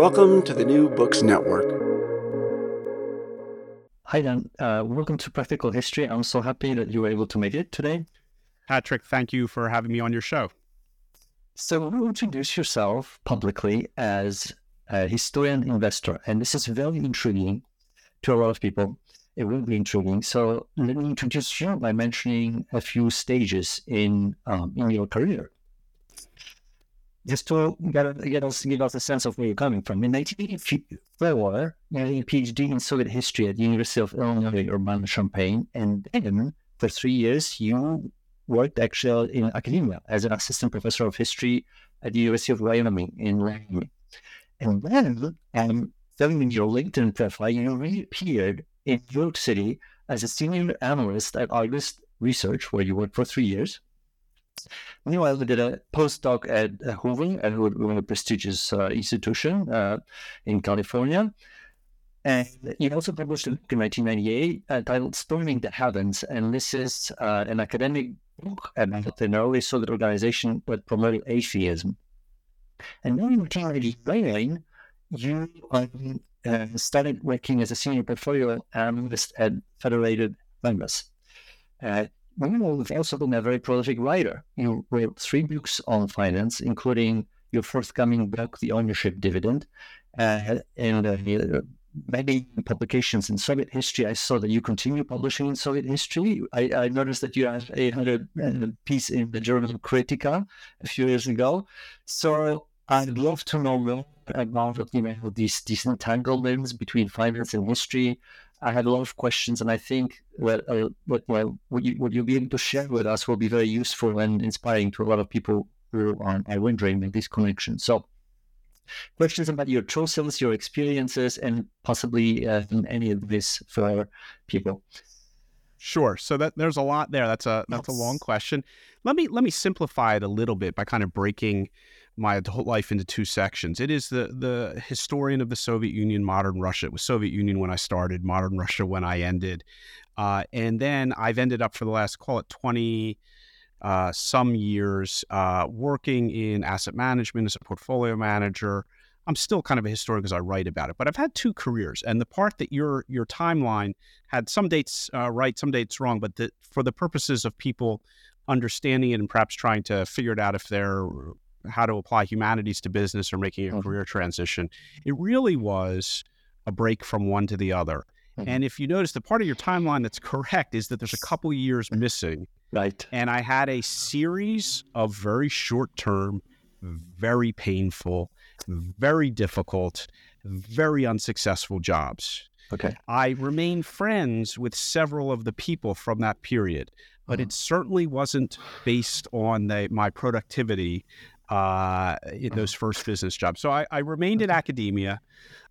Welcome to the New Books Network. Hi, Dan. Uh, welcome to Practical History. I'm so happy that you were able to make it today. Patryk, thank you for having me on your show. So, you introduce yourself publicly as a historian investor, and this is very intriguing to a lot of people. It will be intriguing. So, let me introduce you by mentioning a few stages in um, in your career just to get, get us give us a sense of where you're coming from. In 1984, you had a PhD in Soviet history at the University of Illinois Urbana-Champaign, and then for three years you worked actually in academia as an assistant professor of history at the University of Wyoming in Wyoming. And then, um, in your LinkedIn profile, you reappeared in New York City as a senior analyst at Argus Research, where you worked for three years. Meanwhile, I did a postdoc at Hoover, uh, Hoover, a prestigious uh, institution uh, in California. And he also published a book in 1998 uh, titled Storming the Heavens. And this is uh, an academic book about an early Soviet organization that promoted atheism. And then in 1989, you um, uh, started working as a senior portfolio analyst at Federated Hermes. Uh, Meanwhile, you've also a very prolific writer. You wrote three books on finance, including your forthcoming book, The Ownership Dividend, uh, and uh, many publications in Soviet history. I saw that you continue publishing in Soviet history. I, I noticed that you had a hundred uh, piece in the German Kritika a few years ago. So I'd love to know more about you know, these, these entanglements between finance and history. I had a lot of questions, and I think well, uh, what, well, what, you, what you'll be able to share with us will be very useful and inspiring to a lot of people who are, are wondering about this connection. So, questions about your choices, your experiences, and possibly uh, any of this for people. Sure. So that there's a lot there. That's a that's yes. a long question. Let me let me simplify it a little bit by kind of breaking my adult life into two sections. It is the the historian of the Soviet Union, modern Russia. It was Soviet Union when I started, modern Russia when I ended, uh, and then I've ended up for the last call it twenty uh, some years uh, working in asset management as a portfolio manager. I'm still kind of a historian because I write about it, but I've had two careers, and the part that your your timeline had some dates uh, right, some dates wrong, but the, for the purposes of people understanding it and perhaps trying to figure it out if they're how to apply humanities to business or making a mm-hmm. career transition. It really was a break from one to the other. Mm-hmm. And if you notice, the part of your timeline that's correct is that there's a couple years missing. Right. And I had a series of very short term, very painful, very difficult, very unsuccessful jobs. Okay. I remain friends with several of the people from that period, but uh-huh. it certainly wasn't based on the, my productivity uh, in those first business jobs. So I, I remained in academia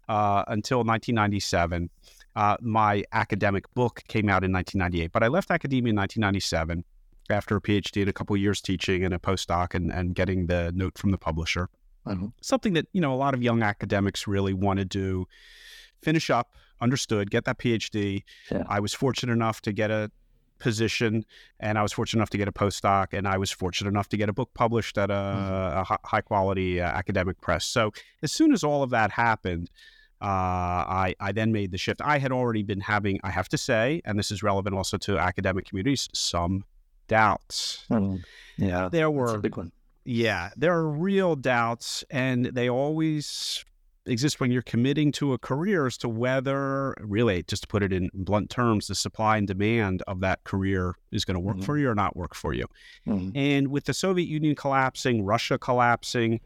uh, until 1997. Uh, my academic book came out in 1998, but I left academia in 1997 after a PhD and a couple years teaching and a postdoc and, and getting the note from the publisher. mm-hmm. something that you know a lot of young academics really want to do. Finish up, understood, get that PhD. Yeah. I was fortunate enough to get a position and I was fortunate enough to get a postdoc and I was fortunate enough to get a book published at a, mm-hmm. a high quality uh, academic press. So as soon as all of that happened, uh, I, I then made the shift. I had already been having, I have to say, and this is relevant also to academic communities, some doubts. Mm. Yeah, there were big one. Yeah, there are real doubts, and they always exist when you're committing to a career as to whether, really, just to put it in blunt terms, the supply and demand of that career is going to work mm-hmm. for you or not work for you. Mm-hmm. And with the Soviet Union collapsing, Russia collapsing,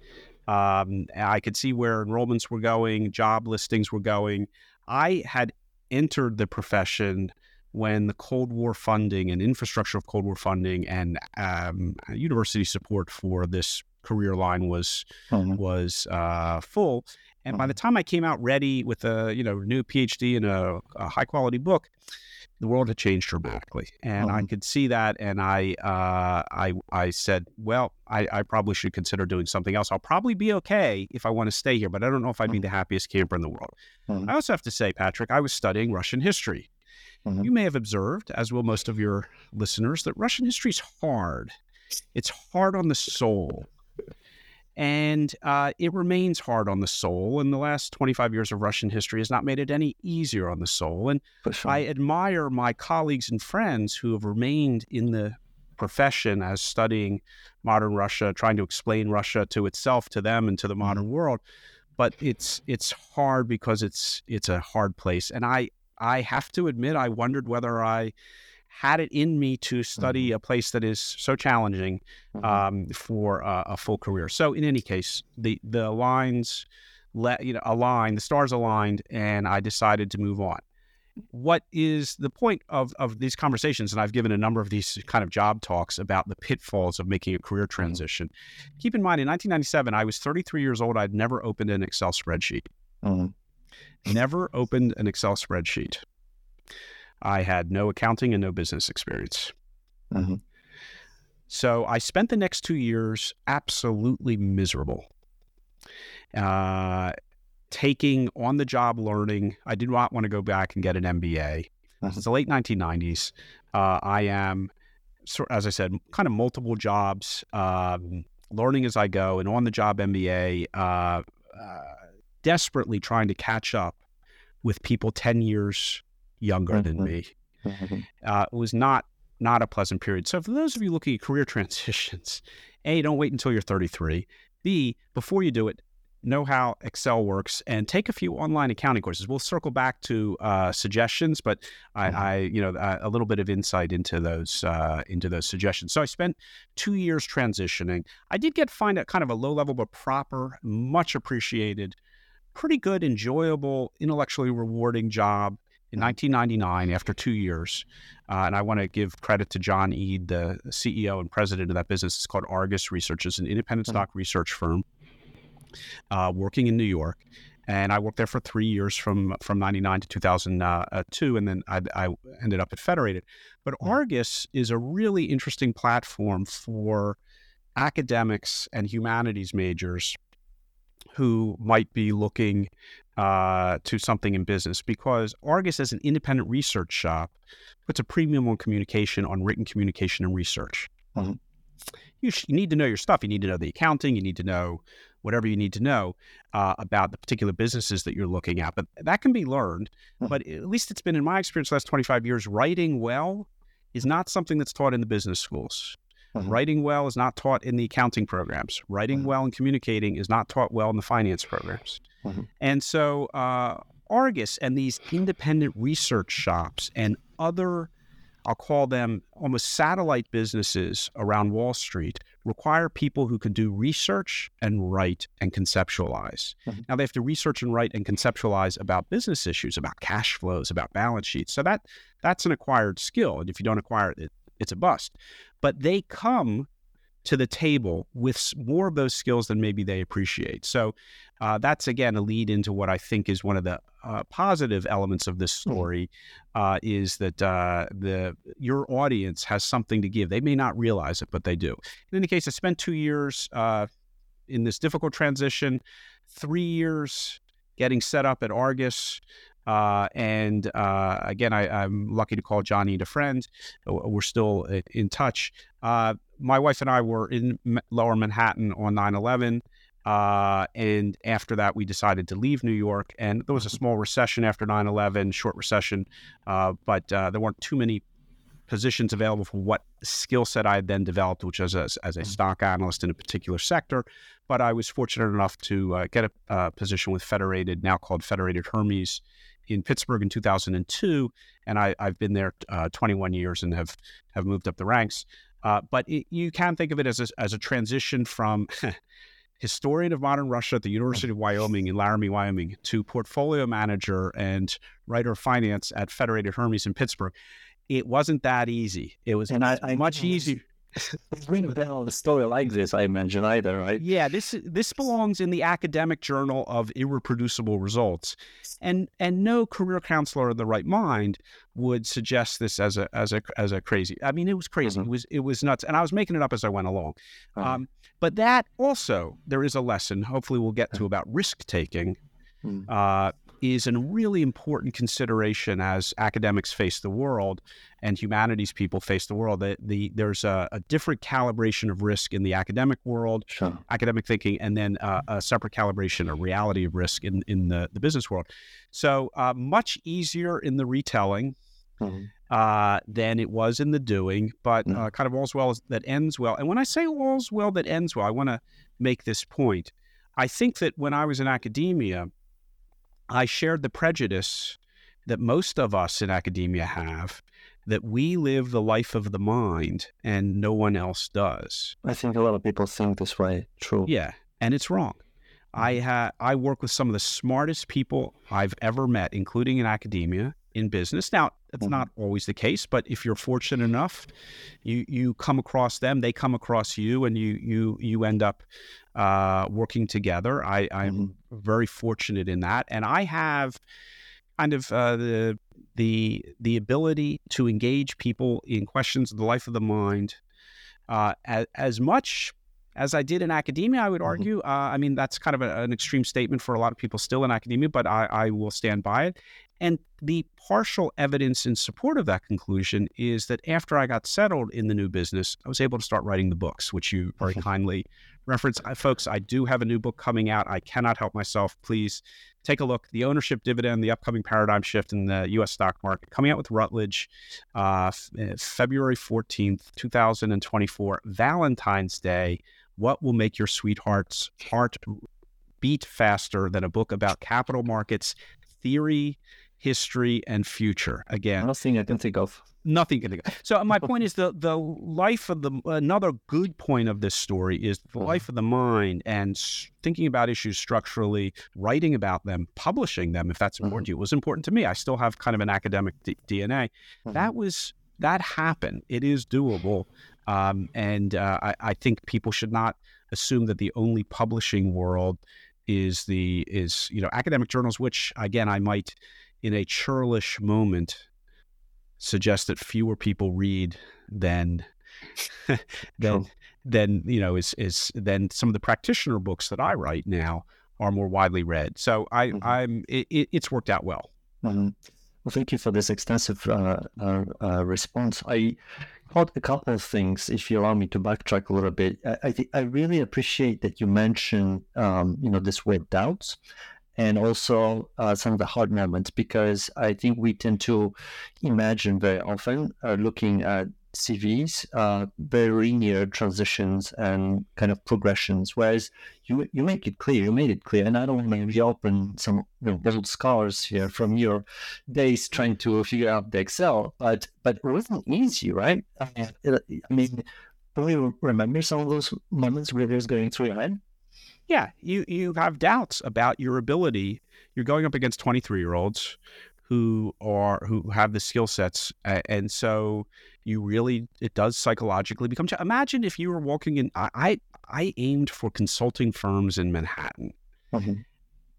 um, I could see where enrollments were going, job listings were going. I had entered the profession when the Cold War funding and infrastructure of Cold War funding and um, university support for this career line was mm-hmm. was uh, full. And by the mm-hmm. time I came out ready with a you know new PhD and a, a high quality book, the world had changed dramatically, and I mm-hmm. could see that. And I uh, I I said, well, I, I, probably should consider doing something else. I'll probably be okay if I want to stay here, but I don't know if I'd be the happiest camper in the world. Mm-hmm. I also have to say, Patryk, I was studying Russian history. Mm-hmm. You may have observed, as will most of your listeners, that Russian history is hard. It's hard on the soul and uh, it remains hard on the soul. And the last 25 years of Russian history has not made it any easier on the soul. And sure. I admire my colleagues and friends who have remained in the profession as studying modern Russia, trying to explain Russia to itself, to them, and to the modern mm-hmm. world. But it's it's hard because it's it's a hard place, and I I have to admit I wondered whether I had it in me to study mm-hmm. a place that is so challenging mm-hmm. um, for a full career. So in any case, the the lines, let you know, aligned, the stars aligned, and I decided to move on. What is the point of, of these conversations? And I've given a number of these kind of job talks about the pitfalls of making a career mm-hmm. transition. Mm-hmm. Keep in mind, in 1997, I was 33 years old. I'd never opened an Excel spreadsheet. Mm-hmm. Never opened an Excel spreadsheet. I had no accounting and no business experience. Mm-hmm. So I spent the next two years absolutely miserable. Uh, taking on the job learning. I did not want to go back and get an MBA. Since the late 1990s, uh, I am, as I said, kind of multiple jobs, um, learning as I go, and on the job MBA, uh, uh, desperately trying to catch up with people 10 years younger mm-hmm. than me. Mm-hmm. Uh, it was not not a pleasant period. So for those of you looking at career transitions, a don't wait until you're 33. B before you do it, know how Excel works and take a few online accounting courses. We'll circle back to uh, suggestions, but I, mm-hmm. I, you know, a little bit of insight into those uh, into those suggestions. So I spent two years transitioning. I did get find a kind of a low level but proper, much appreciated, pretty good, enjoyable, intellectually rewarding job in 1999 after two years. Uh, and I want to give credit to John Eade, the CEO and president of that business. It's called Argus Research. It's an independent mm-hmm. stock research firm uh, working in New York. And I worked there for three years from from 99 to 2002. And then I, I ended up at Federated. But mm-hmm. Argus is a really interesting platform for academics and humanities majors who might be looking uh, to something in business because Argus, as an independent research shop, puts a premium on communication, on written communication and research. Mm-hmm. You, sh- you, need to know your stuff. You need to know the accounting. You need to know whatever you need to know uh, about the particular businesses that you're looking at. But that can be learned. Mm-hmm. But at least it's been in my experience the last 25 years, writing well is not something that's taught in the business schools. Mm-hmm. Writing well is not taught in the accounting programs. Writing mm-hmm. well and communicating is not taught well in the finance programs. Mm-hmm. And so uh, Argus and these independent research shops and other, I'll call them almost satellite businesses around Wall Street, require people who can do research and write and conceptualize. Mm-hmm. Now they have to research and write and conceptualize about business issues, about cash flows, about balance sheets. So that that's an acquired skill, and if you don't acquire it, it's a bust. But they come to the table with more of those skills than maybe they appreciate. So uh, that's again a lead into what I think is one of the uh, positive elements of this hmm. story uh, is that uh, the your audience has something to give. They may not realize it, but they do. In any case, I spent two years uh, in this difficult transition. Three years getting set up at Argus. Uh, and uh, again, I, am lucky to call Johnny a friend. We're still in touch. Uh, my wife and I were in lower Manhattan on 9 11. Uh, and after that, we decided to leave New York. And there was a small recession after 9 11, short recession, uh, but uh, there weren't too many positions available for what skill set I had then developed, which was as, as a mm. stock analyst in a particular sector. But I was fortunate enough to uh, get a position with Federated, now called Federated Hermes, in Pittsburgh in 2002, and I, have been there uh, 21 years and have have moved up the ranks. Uh, but it, you can think of it as a, as a transition from historian of modern Russia at the University of Wyoming in Laramie, Wyoming, to portfolio manager and writer of finance at Federated Hermes in Pittsburgh. It wasn't that easy. It was and I, I, much easier. ring a bell a story like this, I imagine either, right? Yeah, this this belongs in the academic journal of irreproducible results, and and no career counselor in the right mind would suggest this as a as a as a crazy. I mean, it was crazy. Mm-hmm. It was it was nuts, and I was making it up as I went along. Um, but that also, there is a lesson, hopefully, we'll get to about risk taking. Mm. Uh, is a really important consideration as academics face the world and humanities people face the world. The, the there's a, a, different calibration of risk in the academic world, sure. academic thinking, and then uh, a separate calibration, a reality of risk in, in the, the business world. So uh, much easier in the retelling. Mm-hmm uh, than it was in the doing, but mm. uh, kind of all's well that ends well. And when I say all's well that ends well, I want to make this point. I think that when I was in academia, I shared the prejudice that most of us in academia have that we live the life of the mind and no one else does. I think a lot of people think this way. True. Yeah, and it's wrong. I mm. ha- I work with some of the smartest people I've ever met, including in academia in business. Now, that's mm-hmm. not always the case, but if you're fortunate enough, you you come across them, they come across you, and you you you end up uh, working together. I, I'm mm-hmm. very fortunate in that, and I have kind of uh, the the the ability to engage people in questions of the life of the mind uh, as, as much as I did in academia, I would mm-hmm. argue. Mm-hmm. Uh, I mean, that's kind of a, an extreme statement for a lot of people still in academia, but I, I, will stand by it. And the partial evidence in support of that conclusion is that after I got settled in the new business, I was able to start writing the books, which you very kindly reference. I, folks, I do have a new book coming out. I cannot help myself. Please take a look. The ownership dividend, the upcoming paradigm shift in the U.S. stock market, coming out with Routledge uh, eh, February 14th, 2024, Valentine's Day. What will make your sweetheart's heart beat faster than a book about capital markets, theory, history, and future. Again, nothing I can think of. Nothing can think of. So my point is the the life of the another good point of this story is the mm-hmm. life of the mind and thinking about issues structurally, writing about them, publishing them if that's important mm-hmm. to you. It was important to me. I still have kind of an academic d- DNA. Mm-hmm. That was that happened. It is doable, um, and uh, I, I think people should not assume that the only publishing world is the is you know academic journals, which again I might in a churlish moment suggest that fewer people read than than than you know is is than some of the practitioner books that I write now are more widely read. So I mm-hmm. I'm it, it's worked out well. Mm-hmm. Well, thank you for this extensive uh, uh, uh, response. I caught a couple of things. If you allow me to backtrack a little bit, I I, th- I really appreciate that you mentioned um, you know this word doubts, and also uh, some of the hard moments because I think we tend to imagine very often uh, looking at CVs, uh, very linear transitions and kind of progressions. Whereas you you make it clear, you made it clear, and I don't want to reopen some you know, old scars here from your days trying to figure out the Excel, but but it wasn't easy, right? I mean, do you remember some of those moments where there's going through your head? Yeah, you you have doubts about your ability. You're going up against 23 year olds who are who have the skill sets, and so you really it does psychologically become. Imagine if you were walking in. I I aimed for consulting firms in Manhattan, mm-hmm.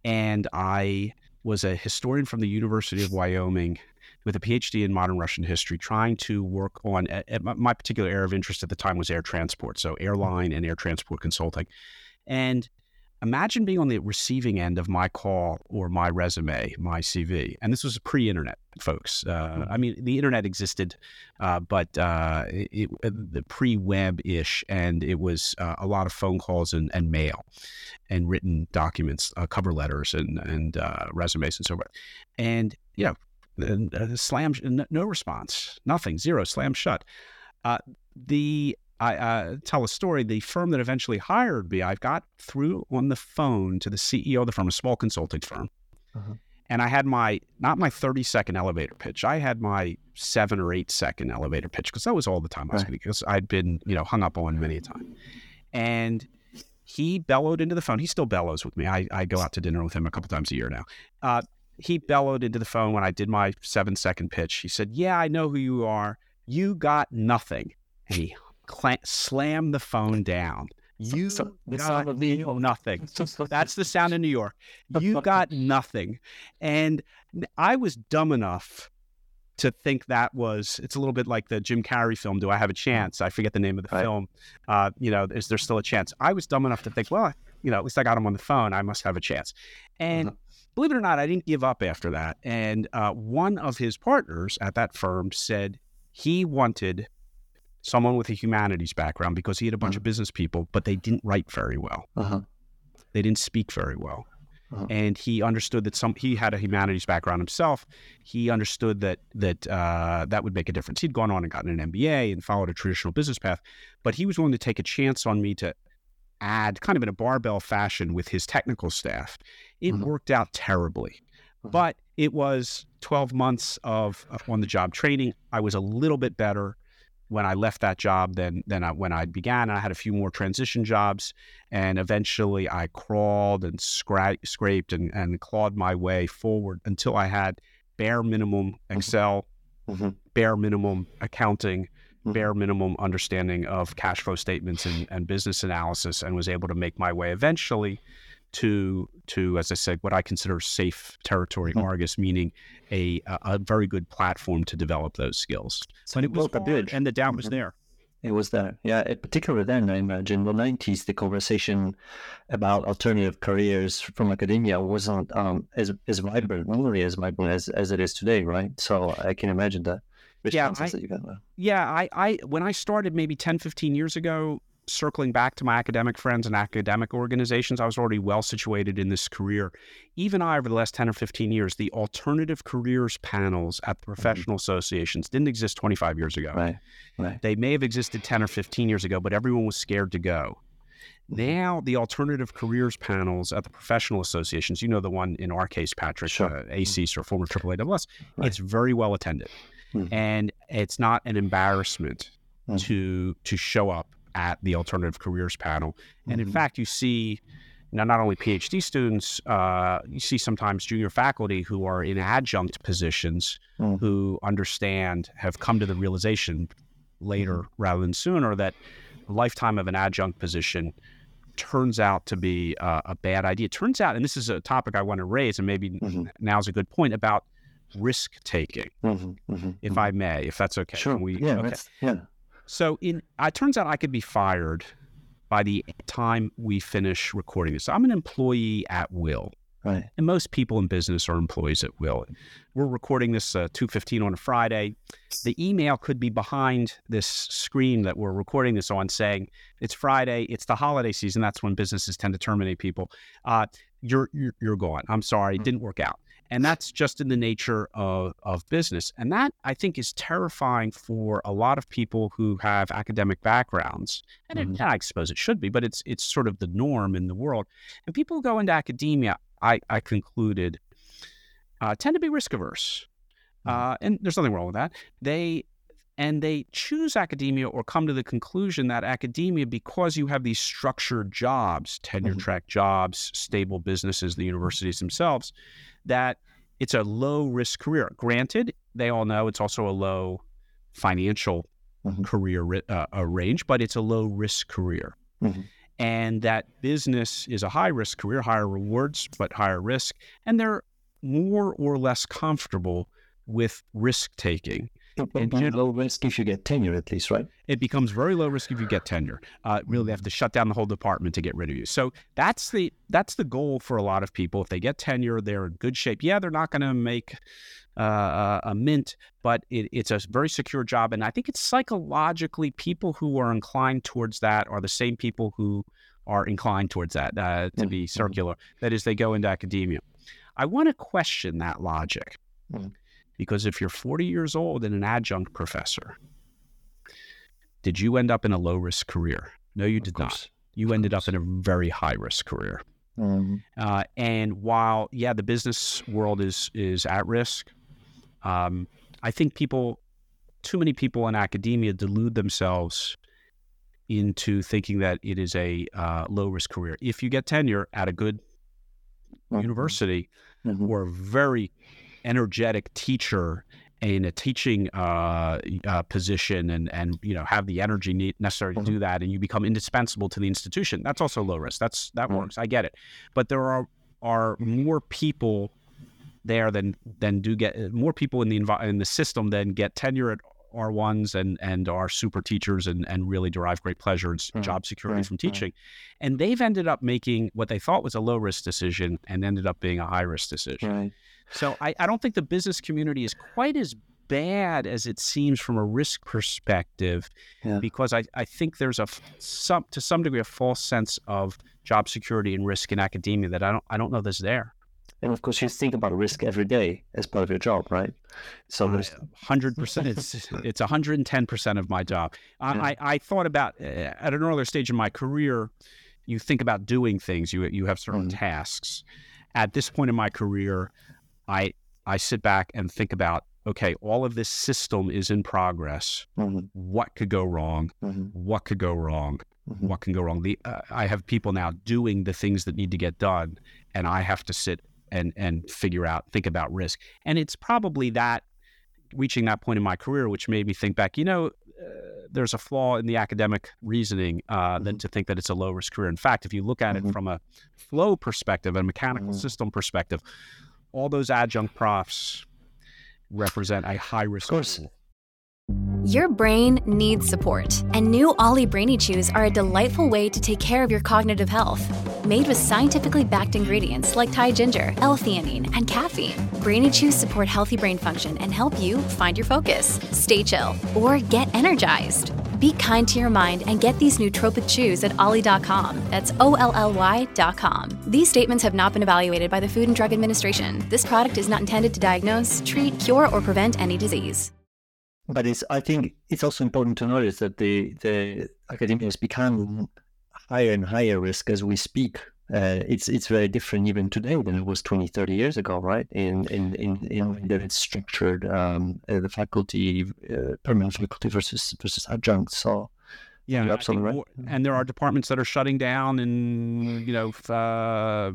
and I was a historian from the University of Wyoming with a PhD in modern Russian history, trying to work on my particular area of interest at the time was air transport, so airline and air transport consulting. And imagine being on the receiving end of my call or my resume, my CV. And this was pre-internet, folks. Uh, I mean, the internet existed, uh, but uh, it, it, the pre-web-ish, and it was uh, a lot of phone calls and, and mail, and written documents, uh, cover letters, and and uh, resumes, and so forth. And you know, slam, no response, nothing, zero, slam shut. the I uh, tell a story. The firm that eventually hired me, I got through on the phone to the CEO of the firm, a small consulting firm, uh-huh. and I had my not my thirty second elevator pitch. I had my seven or eight second elevator pitch because that was all the time I was right. getting because I'd been you know hung up on many a time, and he bellowed into the phone. He still bellows with me. I, I go out to dinner with him a couple times a year now. Uh, he bellowed into the phone when I did my seven second pitch. He said, "Yeah, I know who you are. You got nothing." And he cl- slam the phone down. You so, the got of New York. nothing. That's the sound of New York. You got nothing. And I was dumb enough to think that was it's a little bit like the Jim Carrey film Do I Have a Chance? I forget the name of the right. film. Uh, you know, is there still a chance? I was dumb enough to think, well, you know, at least I got him on the phone. I must have a chance. And uh-huh. believe it or not, I didn't give up after that. And uh, one of his partners at that firm said he wanted someone with a humanities background because he had a bunch uh-huh. of business people, but they didn't write very well. Uh-huh. They didn't speak very well. Uh-huh. And he understood that some he had a humanities background himself. He understood that that uh, that would make a difference. He'd gone on and gotten an MBA and followed a traditional business path, but he was willing to take a chance on me to add, kind of in a barbell fashion, with his technical staff. It uh-huh. worked out terribly, uh-huh. but it was 12 months of, of on the job training. I was a little bit better when I left that job than than I, when I began. I had a few more transition jobs, and eventually I crawled and scra- scraped and, and clawed my way forward until I had bare minimum mm-hmm. Excel, mm-hmm. bare minimum accounting, mm-hmm. bare minimum understanding of cash flow statements and, and business analysis, and was able to make my way eventually to to as I said, what I consider safe territory, mm-hmm. Argus, meaning a, a very good platform to develop those skills. So but it was hard, bridge. and the doubt mm-hmm. was there. It was there, yeah. Particularly then, I imagine, the nineties, the conversation about alternative careers from academia wasn't um, as as vibrant, nearly as vibrant as, as it is today, right? So I can imagine that. Yeah, I, yeah. I, I when I started maybe 10, 15 years ago, circling back to my academic friends and academic organizations, I was already well situated in this career. Even I, over the last 10 or 15 years, the alternative careers panels at the mm-hmm. professional mm-hmm. associations didn't exist 25 years ago. Right, right. They may have existed 10 or 15 years ago, but everyone was scared to go. Mm-hmm. Now, the alternative careers panels at the professional associations, you know, the one in our case, Patryk, sure. uh, ASEEES or former AAASS, right. it's very well attended. Mm-hmm. And it's not an embarrassment mm-hmm. to to show up at the alternative careers panel. And in mm-hmm. fact, you see now not only PhD students, uh, you see sometimes junior faculty who are in adjunct positions mm. who understand, have come to the realization later mm-hmm. rather than sooner that a lifetime of an adjunct position turns out to be uh, a bad idea. It turns out, and this is a topic I want to raise, and maybe mm-hmm. now's a good point about risk taking, mm-hmm, mm-hmm, if I may, if that's okay. Sure. We, yeah, okay. yeah. So in it turns out I could be fired by the time we finish recording this. I'm an employee at will. Right. And most people in business are employees at will. We're recording this uh, 2:15 on a Friday. The email could be behind this screen that we're recording this on, saying it's Friday. It's the holiday season. That's when businesses tend to terminate people. Uh, you're, you're you're gone. I'm sorry, it mm. didn't work out. And that's just in the nature of, of business. And that I think is terrifying for a lot of people who have academic backgrounds. And mm-hmm. it, I suppose it should be, but it's it's sort of the norm in the world. And people who go into academia, I, I concluded, uh, tend to be risk averse. Mm-hmm. Uh, and there's nothing wrong with that. They and they choose academia or come to the conclusion that academia, because you have these structured jobs, tenure mm-hmm. track jobs, stable businesses, the universities themselves, that it's a low risk career. Granted, they all know it's also a low financial mm-hmm. career uh, range, but it's a low risk career. Mm-hmm. And that business is a high risk career, higher rewards, but higher risk. And they're more or less comfortable with risk taking. It becomes low risk if you get tenure, at least, right? It becomes very low risk if you get tenure. Uh, really, they have to shut down the whole department to get rid of you. So that's the that's the goal for a lot of people. If they get tenure, they're in good shape. Yeah, they're not going to make uh, a mint, but it, it's a very secure job. And I think it's psychologically people who are inclined towards that are the same people who are inclined towards that uh, to be mm-hmm. circular. That is, they go into academia. I want to question that logic mm. Because if you're 40 years old and an adjunct professor, did you end up in a low risk career? No, you did not. You ended up in a very high risk career. Mm. Uh, and while yeah, the business world is is at risk, um, I think people, too many people in academia delude themselves into thinking that it is a uh, low risk career. If you get tenure at a good mm-hmm. university mm-hmm. or a very energetic teacher in a teaching uh, uh, position and and you know have the energy necessary mm-hmm. to do that, and you become indispensable to the institution, that's also low risk. That's that mm-hmm. works. I get it, but there are are more people there than than do get more people in the in the system than get tenure at R1s and and are super teachers and and really derive great pleasure and right, job security right, from teaching. Right. And they've ended up making what they thought was a low risk decision and ended up being a high risk decision. So I, I don't think the business community is quite as bad as it seems from a risk perspective yeah. because I, I think there's a some to some degree a false sense of job security and risk in academia that I don't I don't know that's there. And of course, you think about risk every day as part of your job, right? So there's hundred percent. It's it's hundred and ten percent of my job. I, yeah. I, I thought about uh, at an earlier stage in my career. You think about doing things. You you have certain mm-hmm. tasks. At this point in my career, I I sit back and think about okay, all of this system is in progress. Mm-hmm. What could go wrong? Mm-hmm. What could go wrong? Mm-hmm. What can go wrong? The uh, I have people now doing the things that need to get done, and I have to sit and and figure out think about risk and it's probably that reaching that point in my career which made me think back you know uh, there's a flaw in the academic reasoning uh, mm-hmm. than to think that it's a low risk career in fact if you look at mm-hmm. it from a flow perspective a mechanical mm-hmm. system perspective all those adjunct profs represent a high risk of course your brain needs support, and new OLLY Brainy Chews are a delightful way to take care of your cognitive health. Made with scientifically backed ingredients like Thai ginger, L-theanine, and caffeine, Brainy Chews support healthy brain function and help you find your focus, stay chill, or get energized. Be kind to your mind and get these nootropic chews at olly.com. That's O L L Y.com. These statements have not been evaluated by the Food and Drug Administration. This product is not intended to diagnose, treat, cure, or prevent any disease. But it's I think it's also important to notice that the the academia has become higher and higher risk as we speak. Uh, it's it's very different even today than it was 20, 30 years ago, right? In in in, in that it's structured, um, uh, the faculty, uh, permanent faculty versus versus adjuncts. So yeah, absolutely right. And there are departments that are shutting down, and you know, uh,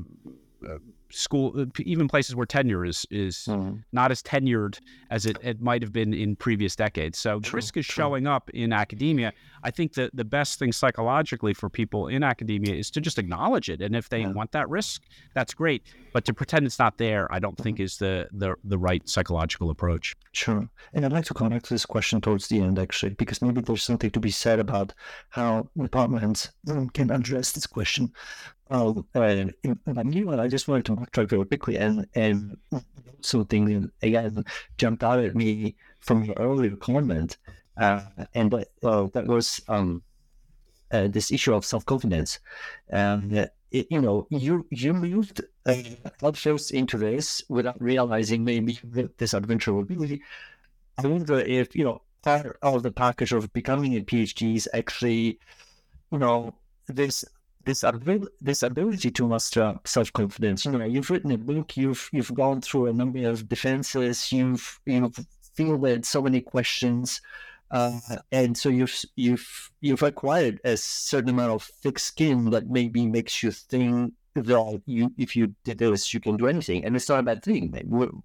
uh, school, uh, even places where tenure is is mm-hmm. not as tenured as it, it might have been in previous decades. So true, risk is true. showing up in academia. I think that the best thing psychologically for people in academia is to just acknowledge it, and if they yeah. want that risk, that's great. But to pretend it's not there, I don't think mm-hmm. is the the the right psychological approach. Sure, and I'd like to come back to this question towards the end, actually, because maybe there's something to be said about how departments can address this question Oh, uh, I just wanted to backtrack very quickly and and something that again jumped out at me from your earlier comment, uh, and uh, that was um, uh, this issue of self confidence. And it, you know, you you moved uh, first into this without realizing maybe this adventure would be. I wonder if you know part of the package of becoming a PhD is actually, you know, this this ability, this ability to muster self confidence. You know, you've written a book, you've you've gone through a number of defenses, you've you've fielded so many questions, uh, and so you've you've you've acquired a certain amount of thick skin that maybe makes you think that you if you did this you can do anything and it's not a bad thing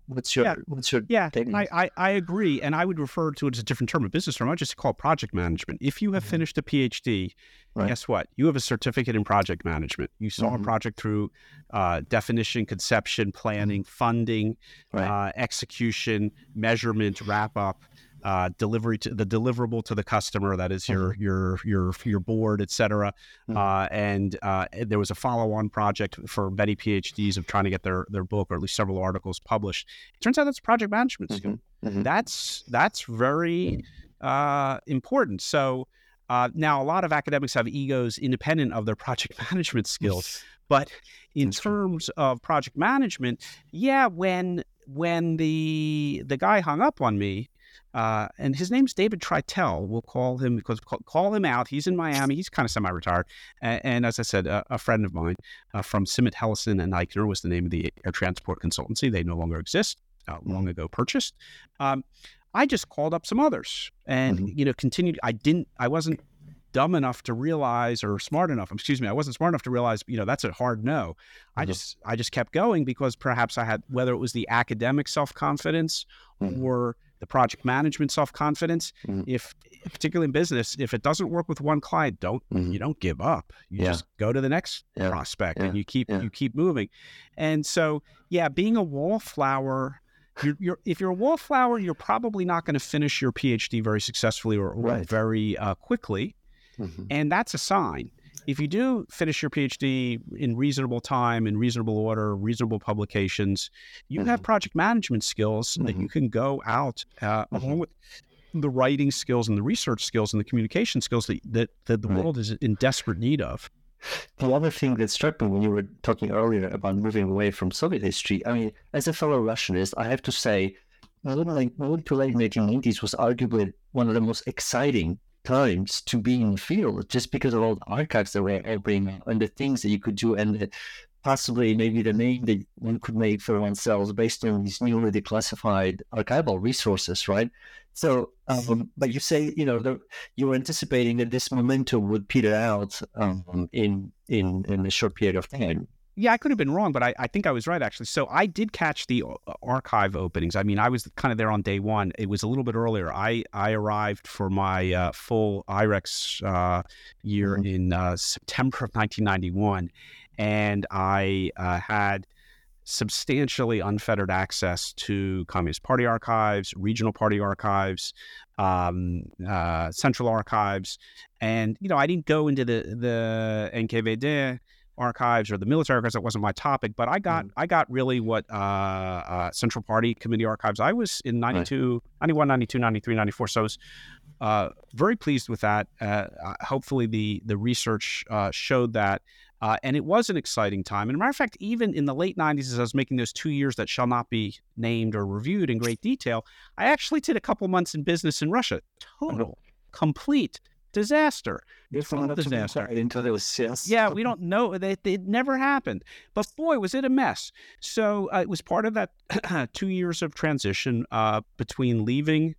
what's your yeah. what's your yeah I, I, I agree and i would refer to it as a different term a business term i just call it project management if you have mm-hmm. finished a phd right. guess what you have a certificate in project management you saw mm-hmm. a project through uh, definition conception planning mm-hmm. funding right. uh, execution measurement wrap up uh, delivery to the deliverable to the customer that is your mm-hmm. your your your board etc mm-hmm. uh, and uh, there was a follow-on project for many phds of trying to get their their book or at least several articles published it turns out that's project management skill mm-hmm. mm-hmm. that's that's very uh, important so uh, now a lot of academics have egos independent of their project management skills but in terms of project management yeah when when the the guy hung up on me uh, and his name's David Treitel. We'll call him because call, call him out. He's in Miami. He's kind of semi-retired, and, and as I said, a, a friend of mine uh, from Simat Helliesen and Eichner was the name of the air transport consultancy. They no longer exist. Uh, long mm-hmm. ago purchased. Um, I just called up some others, and mm-hmm. you know, continued. I didn't. I wasn't dumb enough to realize or smart enough excuse me i wasn't smart enough to realize you know that's a hard no mm-hmm. i just i just kept going because perhaps i had whether it was the academic self-confidence mm-hmm. or the project management self confidence. Mm-hmm. If particularly in business, if it doesn't work with one client, don't mm-hmm. you don't give up. You yeah. just go to the next yeah. prospect yeah. and you keep you keep moving. And so yeah, being a wallflower. You're, you're, if you're a wallflower, you're probably not going to finish your PhD very successfully or, or right. very uh, quickly, mm-hmm. and that's a sign if you do finish your PhD in reasonable time, in reasonable order, reasonable publications, you mm-hmm. have project management skills mm-hmm. that you mm-hmm. can go out uh, mm-hmm. along with the writing skills and the research skills and the communication skills that, that, that the right. world is in desperate need of. The other thing that struck me when you were talking earlier about moving away from Soviet history, I mean, as a fellow Russianist, I have to say, like mid to late 1990s was arguably one of the most exciting times to be in the field just because of all the archives that were opening and the things that you could do and the, possibly maybe the name that one could make for oneself based on these newly declassified archival resources, right? So, um, but you say, you know, the, you were anticipating that this momentum would peter out um, in in in a short period of time yeah, I could have been wrong, but I, I think I was right actually. So I did catch the uh, archive openings. I mean, I was kind of there on day one. It was a little bit earlier. I I arrived for my uh, full IREX uh, year mm-hmm. in uh, September of 1991, and I uh, had substantially unfettered access to Communist Party archives, regional party archives, um, uh, central archives, and you know I didn't go into the the NKVD archives or the military archives that wasn't my topic but i got mm. i got really what uh, uh, central party committee archives i was in 92 right. 91 92 93 94 so i was uh, very pleased with that uh, uh, hopefully the the research uh, showed that and it was an exciting time. And a matter of fact, even in the late 90s, as I was making those two years that shall not be named or reviewed in great detail, I actually did a couple months in business in Russia. Total, complete disaster. Total disaster. Into those yes. Yeah, we don't know. It, it never happened. But boy, was it a mess. So uh, it was part of that two years of transition uh, between leaving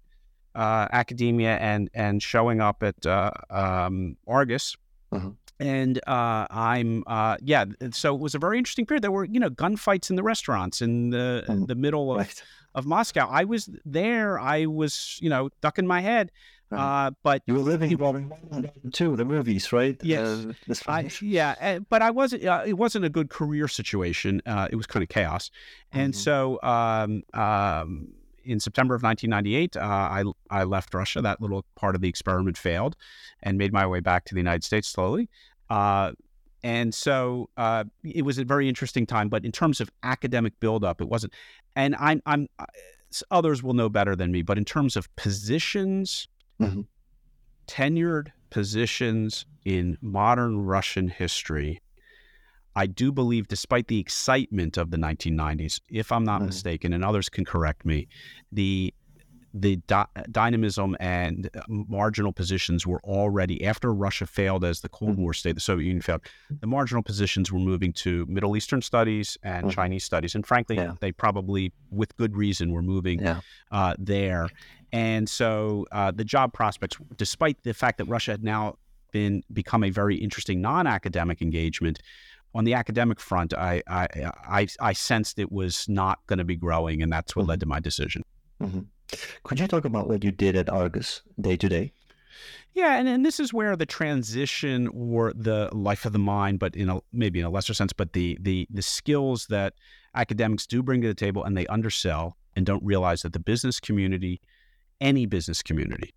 uh, academia and and showing up at uh, um, Argus. Uh-huh. And uh, I'm, uh, yeah. So it was a very interesting period. There were, you know, gunfights in the restaurants in the in mm. the middle of, right. of Moscow. I was there. I was, you know, ducking my head uh, but you were living you, too, the movies, right? Yes, uh, I, yeah. Eh, but I wasn't. Uh, it wasn't a good career situation. Uh, it was kind of chaos, and mm-hmm. so um, um, in September of 1998, uh, I I left Russia. That little part of the experiment failed, and made my way back to the United States slowly. Uh, and so it was a very interesting time. But in terms of academic buildup, it wasn't. And I'm I'm others will know better than me. But in terms of positions mm-hmm. tenured positions in modern Russian history. I do believe, despite the excitement of the 1990s, if I'm not mm-hmm. mistaken, and others can correct me, the the di- dynamism and uh, marginal positions were already after Russia failed as the Cold mm-hmm. War state, the Soviet Union failed. The marginal positions were moving to Middle Eastern studies and mm-hmm. Chinese studies, and frankly, yeah. they probably, with good reason, were moving yeah. uh, there. And so uh, the job prospects, despite the fact that Russia had now been become a very interesting non-academic engagement, on the academic front, I I, I, I sensed it was not going to be growing, and that's what mm-hmm. led to my decision. Mm-hmm. Could you talk about what you did at Argus day to day? Yeah, and, and this is where the transition or the life of the mind, but in a maybe in a lesser sense, but the the the skills that academics do bring to the table and they undersell and don't realize that the business community any business community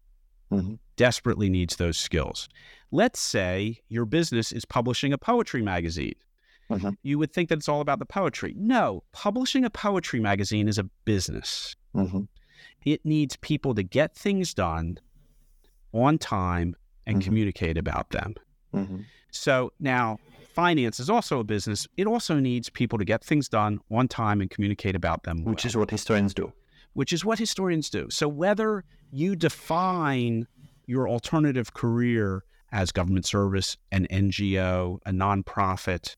Mm-hmm. desperately needs those skills. Let's say your business is publishing a poetry magazine. Mhm. You would think that it's all about the poetry. No, publishing a poetry magazine is a business. Mm-hmm. It needs people to get things done on time and Mhm. communicate about them. Mm-hmm. So now finance is also a business. It also needs people to get things done on time and communicate about them. Which well is what historians do. Which is what historians do. So whether you define your alternative career as government service, an NGO, a nonprofit,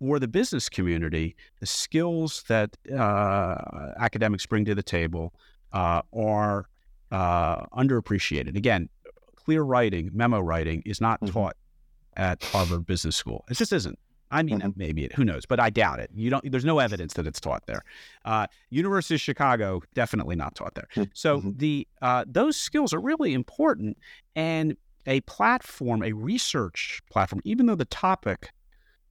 or the business community, the skills that uh, academics bring to the table uh, are uh, underappreciated. Again, clear writing, memo writing is not Mhm. taught at Harvard Business School. It just isn't. I mean, Mhm. maybe it, who knows, but I doubt it. You don't. There's no evidence that it's taught there. Uh, University of Chicago definitely not taught there. So Mhm. the uh, those skills are really important, and a platform, a research platform, even though the topic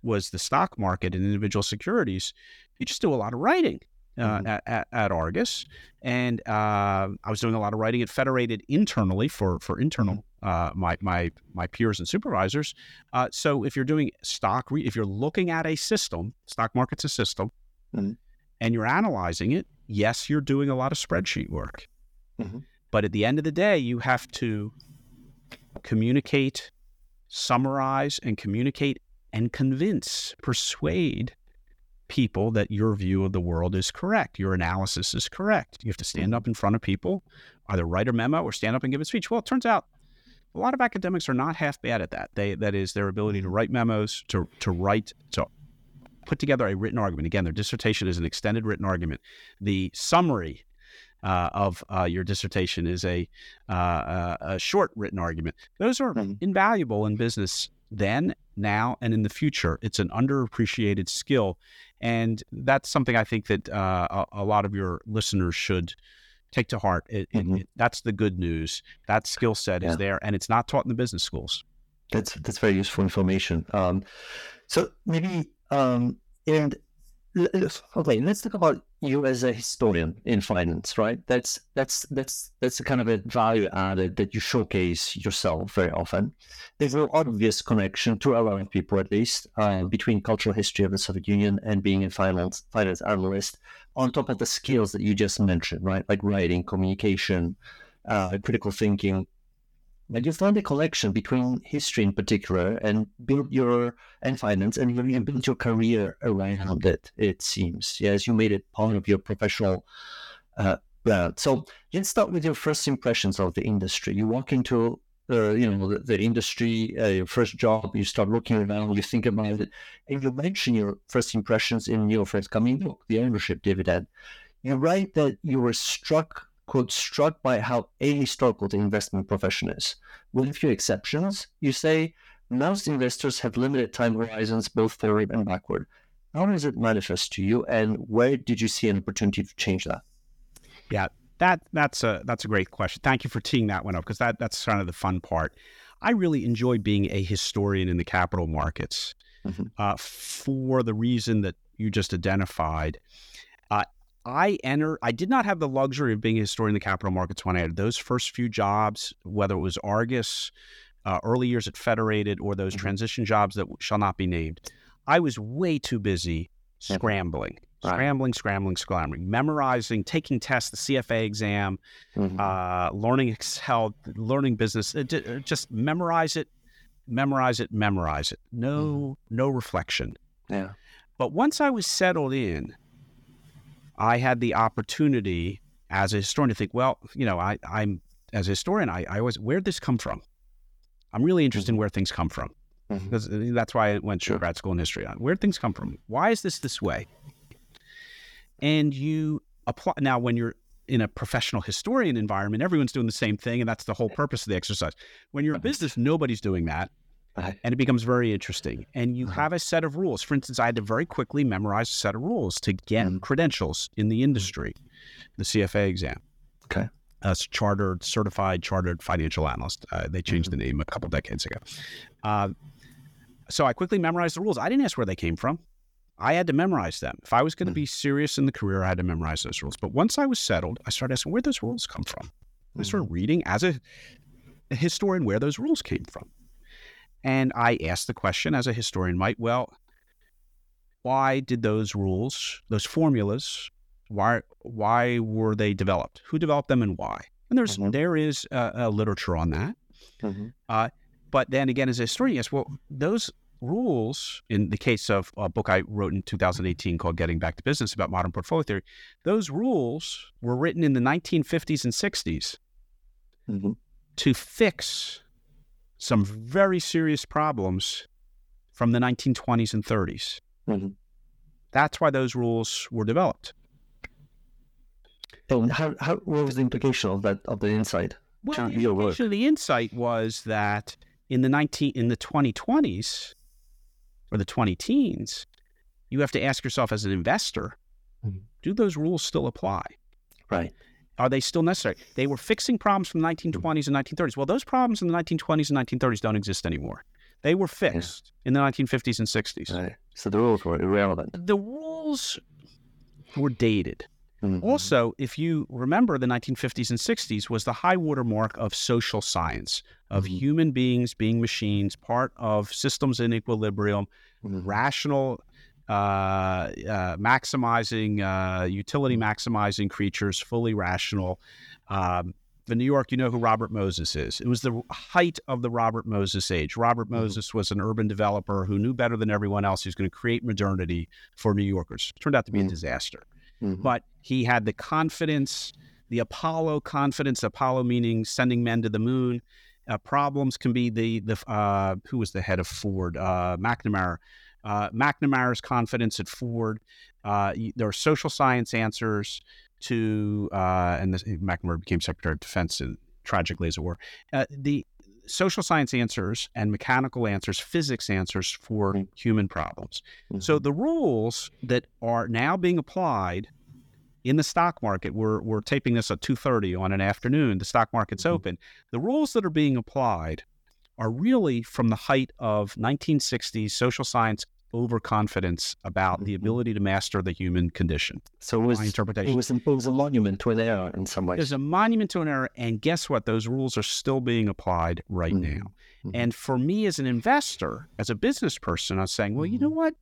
was the stock market and individual securities, you just do a lot of writing uh, Mhm. at, at, at Argus, and uh, I was doing a lot of writing at Federated internally for for internal uh, my my my peers and supervisors. Uh, so if you're doing stock, re- if you're looking at a system, stock market's a system, Mhm. and you're analyzing it, yes, you're doing a lot of spreadsheet work. Mhm. But at the end of the day, you have to communicate, summarize, and communicate and convince, persuade people that your view of the world is correct, your analysis is correct. You have to stand up in front of people, either write a memo or stand up and give a speech. Well, it turns out a lot of academics are not half bad at that. They that is their ability to write memos, to to write, to put together a written argument. Again, their dissertation is an extended written argument. The summary uh, of uh, your dissertation is a, uh, uh, a short written argument. Those are Mhm. invaluable in business then, now, and in the future. It's an underappreciated skill, and that's something I think that uh, a, a lot of your listeners should take to heart. It, Mhm. it- that's the good news. That skill set Yeah. is there, and it's not taught in the business schools. That's that's very useful information. Um, so maybe um, and okay, let's talk about you as a historian in finance, right? That's that's that's that's a kind of a value added that you showcase yourself very often. There's an obvious connection to lot of people, at least, uh, between cultural history of the Soviet Union and being a finance finance analyst. On top of the skills that you just mentioned, right, like writing, communication, uh, critical thinking. But you found a connection between history in particular and build your and finance and you build your career around it, it seems. Yes, you made it part of your professional uh. So let's start with your first impressions of the industry. You walk into you know the, the industry, uh, your first job, you start looking around, you think about it, and you mention your first impressions in your first coming book, The Ownership Dividend. You write that you were struck quote, struck by how ahistorical the investment profession is. With a few exceptions, you say most investors have limited time horizons both forward and backward. How does it manifest to you, and where did you see an opportunity to change that? Yeah, that that's a that's a great question. Thank you for teeing that one up because that that's kind of the fun part. I really enjoy being a historian in the capital markets Mhm. uh, for the reason that you just identified. Uh, I enter. I did not have the luxury of being a historian in the capital markets when I had those first few jobs, whether it was Argus, uh, early years at Federated, or those Mhm. transition jobs that shall not be named. I was way too busy Yep. Scrambling, Right. scrambling, scrambling, memorizing, taking tests, the CFA exam, Mhm. uh, learning Excel, learning business. It, ju- uh, just memorize it, memorize it, memorize it. No, mm-hmm. no reflection. yeah. But once I was settled in, I had the opportunity as a historian to think, well, you know, I, I'm as a historian, I, I always where'd this come from? I'm really interested in mm-hmm. where things come from mm-hmm. because uh, that's why I went to Sure. grad school in history. Where'd things come from? Why is this this way? And you apply now when you're in a professional historian environment, everyone's doing the same thing, and that's the whole purpose of the exercise. When you're in business, nobody's doing that and it becomes very interesting. And you Mhm. have a set of rules. For instance, I had to very quickly memorize a set of rules to get Mhm. credentials in the industry, the CFA exam. Okay. As chartered, certified, chartered financial analyst. Uh, they changed the name a couple decades ago. Uh, so I quickly memorized the rules. I didn't ask where they came from. I had to memorize them. If I was going to Mhm. be serious in the career, I had to memorize those rules. But once I was settled, I started asking where those rules come from. I started reading as a, a historian where those rules came from. And I asked the question, as a historian might, well, why did those rules, those formulas, why why were they developed? Who developed them and why? And there's Mhm. there is a, literature on that. Uh, but then again, as a historian, yes, well, those rules, in the case of a book I wrote in 2018 called Getting Back to Business about modern portfolio theory, those rules were written in the 1950s and 60s Mhm. to fix some very serious problems from the 1920s and 30s. Mhm. That's why those rules were developed. And how, how what was the implication of that of the insight Well, to your work? Actually, the insight was that in the 19 in the 2020s or the 20 teens, you have to ask yourself as an investor, Mhm. do those rules still apply? Right. Are they still necessary? They were fixing problems from the 1920s and 1930s. Well, those problems in the 1920s and 1930s don't exist anymore. They were fixed in the 1950s and 60s. Right. So the rules were irrelevant. The rules were dated. Mhm. Also, if you remember, the 1950s and 60s was the high water mark of social science, of Mhm. human beings being machines, part of systems in equilibrium, Mhm. rational, uh, uh, maximizing, uh, utility Mm-hmm. maximizing creatures, fully rational. Um, in New York, you know who Robert Moses is. It was the height of the Robert Moses age. Robert Mm-hmm. Moses was an urban developer who knew better than everyone else. He was going to create modernity for New Yorkers. It Turned out to be a Mhm. disaster Mhm. but he had the confidence, the Apollo confidence. Apollo meaning sending men to the moon. Uh, problems can be the the uh, who was the head of Ford, uh, McNamara. Uh, McNamara's confidence at Ford. Uh, there are social science answers to, uh, and this, McNamara became Secretary of Defense, uh, tragically as it were. The social science answers and mechanical answers, physics answers for Mm. human problems. Mm-hmm. So the rules that are now being applied in the stock market, we're, we're taping this at 2.30 on an afternoon, the stock market's Mhm. open. The rules that are being applied are really from the height of 1960s social science overconfidence about the Mhm. ability to master the human condition. So it was My interpretation. It was, it was a monument to an error in some ways. There's a monument to an error, and guess what? Those rules are still being applied right Mhm. now. Mhm. And for me as an investor, as a business person, I was saying, well, you know what?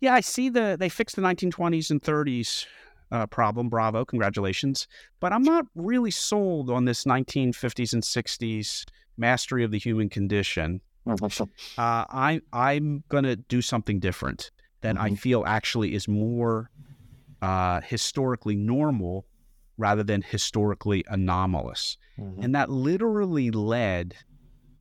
Yeah, I see the they fixed the 1920s and 30s uh, problem. Bravo, congratulations. But I'm not really sold on this 1950s and 60s mastery of the human condition. Mhm. Uh, I I'm gonna do something different that I Mhm. feel actually is more uh, historically normal rather than historically anomalous. Mhm. And that literally led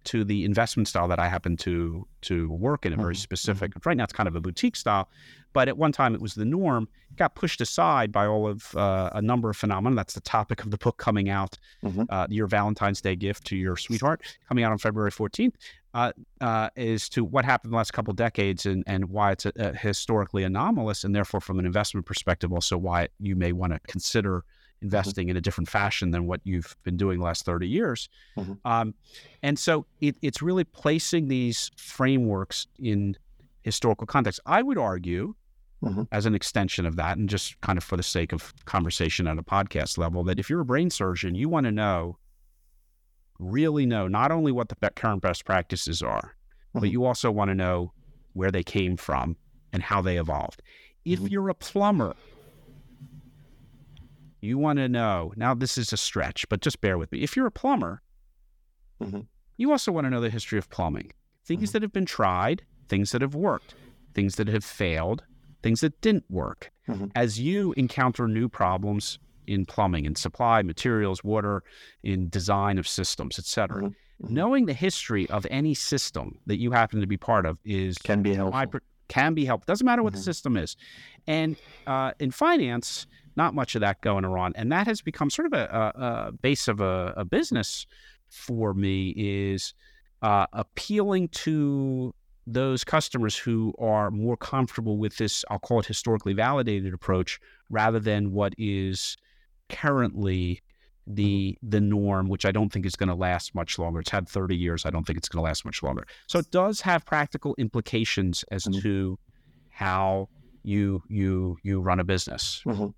to the investment style that I happen to to work in, a very Mhm, specific. Right now, it's kind of a boutique style, but at one time it was the norm. It got pushed aside by all of uh, a number of phenomena. That's the topic of the book coming out, Mhm. uh, your Valentine's Day gift to your sweetheart, coming out on February fourteenth. Uh, uh, is to what happened the last couple decades and, and why it's a, a historically anomalous, and therefore, from an investment perspective, also why you may want to consider investing in a different fashion than what you've been doing the last 30 years. Mhm. Um, and so it, it's really placing these frameworks in historical context. I would argue, Mhm. as an extension of that, and just kind of for the sake of conversation at a podcast level, that if you're a brain surgeon, you want to know, really know, not only what the current best practices are, but Mhm. you also want to know where they came from and how they evolved. If Mhm. you're a plumber, you want to know. Now, this is a stretch, but just bear with me. If you're a plumber, Mhm. you also want to know the history of plumbing. Things Mhm. that have been tried, things that have worked, things that have failed, things that didn't work. Mhm. As you encounter new problems in plumbing, in supply, materials, water, in design of systems, etc. Mhm. Mhm. Knowing the history of any system that you happen to be part of is Can be helpful. I per- can be helpful. Doesn't matter what Mhm. the system is. And uh, in finance, not much of that going on. And that has become sort of a, a, a base of a, a business for me is uh, appealing to those customers who are more comfortable with this, I'll call it historically validated approach, rather than what is currently the the norm, which I don't think is going to last much longer. It's had 30 years. I don't think it's going to last much longer. So it does have practical implications as Mhm. to how you you you run a business. Mhm.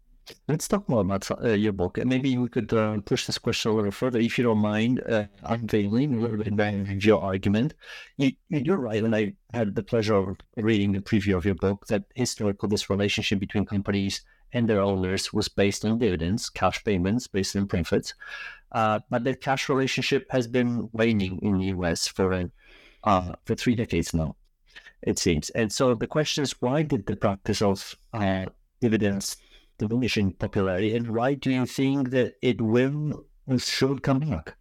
Let's talk more about uh, your book, and maybe we could uh, push this question a little further, if you don't mind, uh, unveiling a little bit of your argument. You, you're right, and I had the pleasure of reading the preview of your book that historically this relationship between companies and their owners was based on dividends, cash payments based on profits. Uh, but that cash relationship has been waning in the US for uh, for three decades now, it seems. And so the question is, why did the practice of uh, dividends diminish in popularity, and why do you think that it will should come back?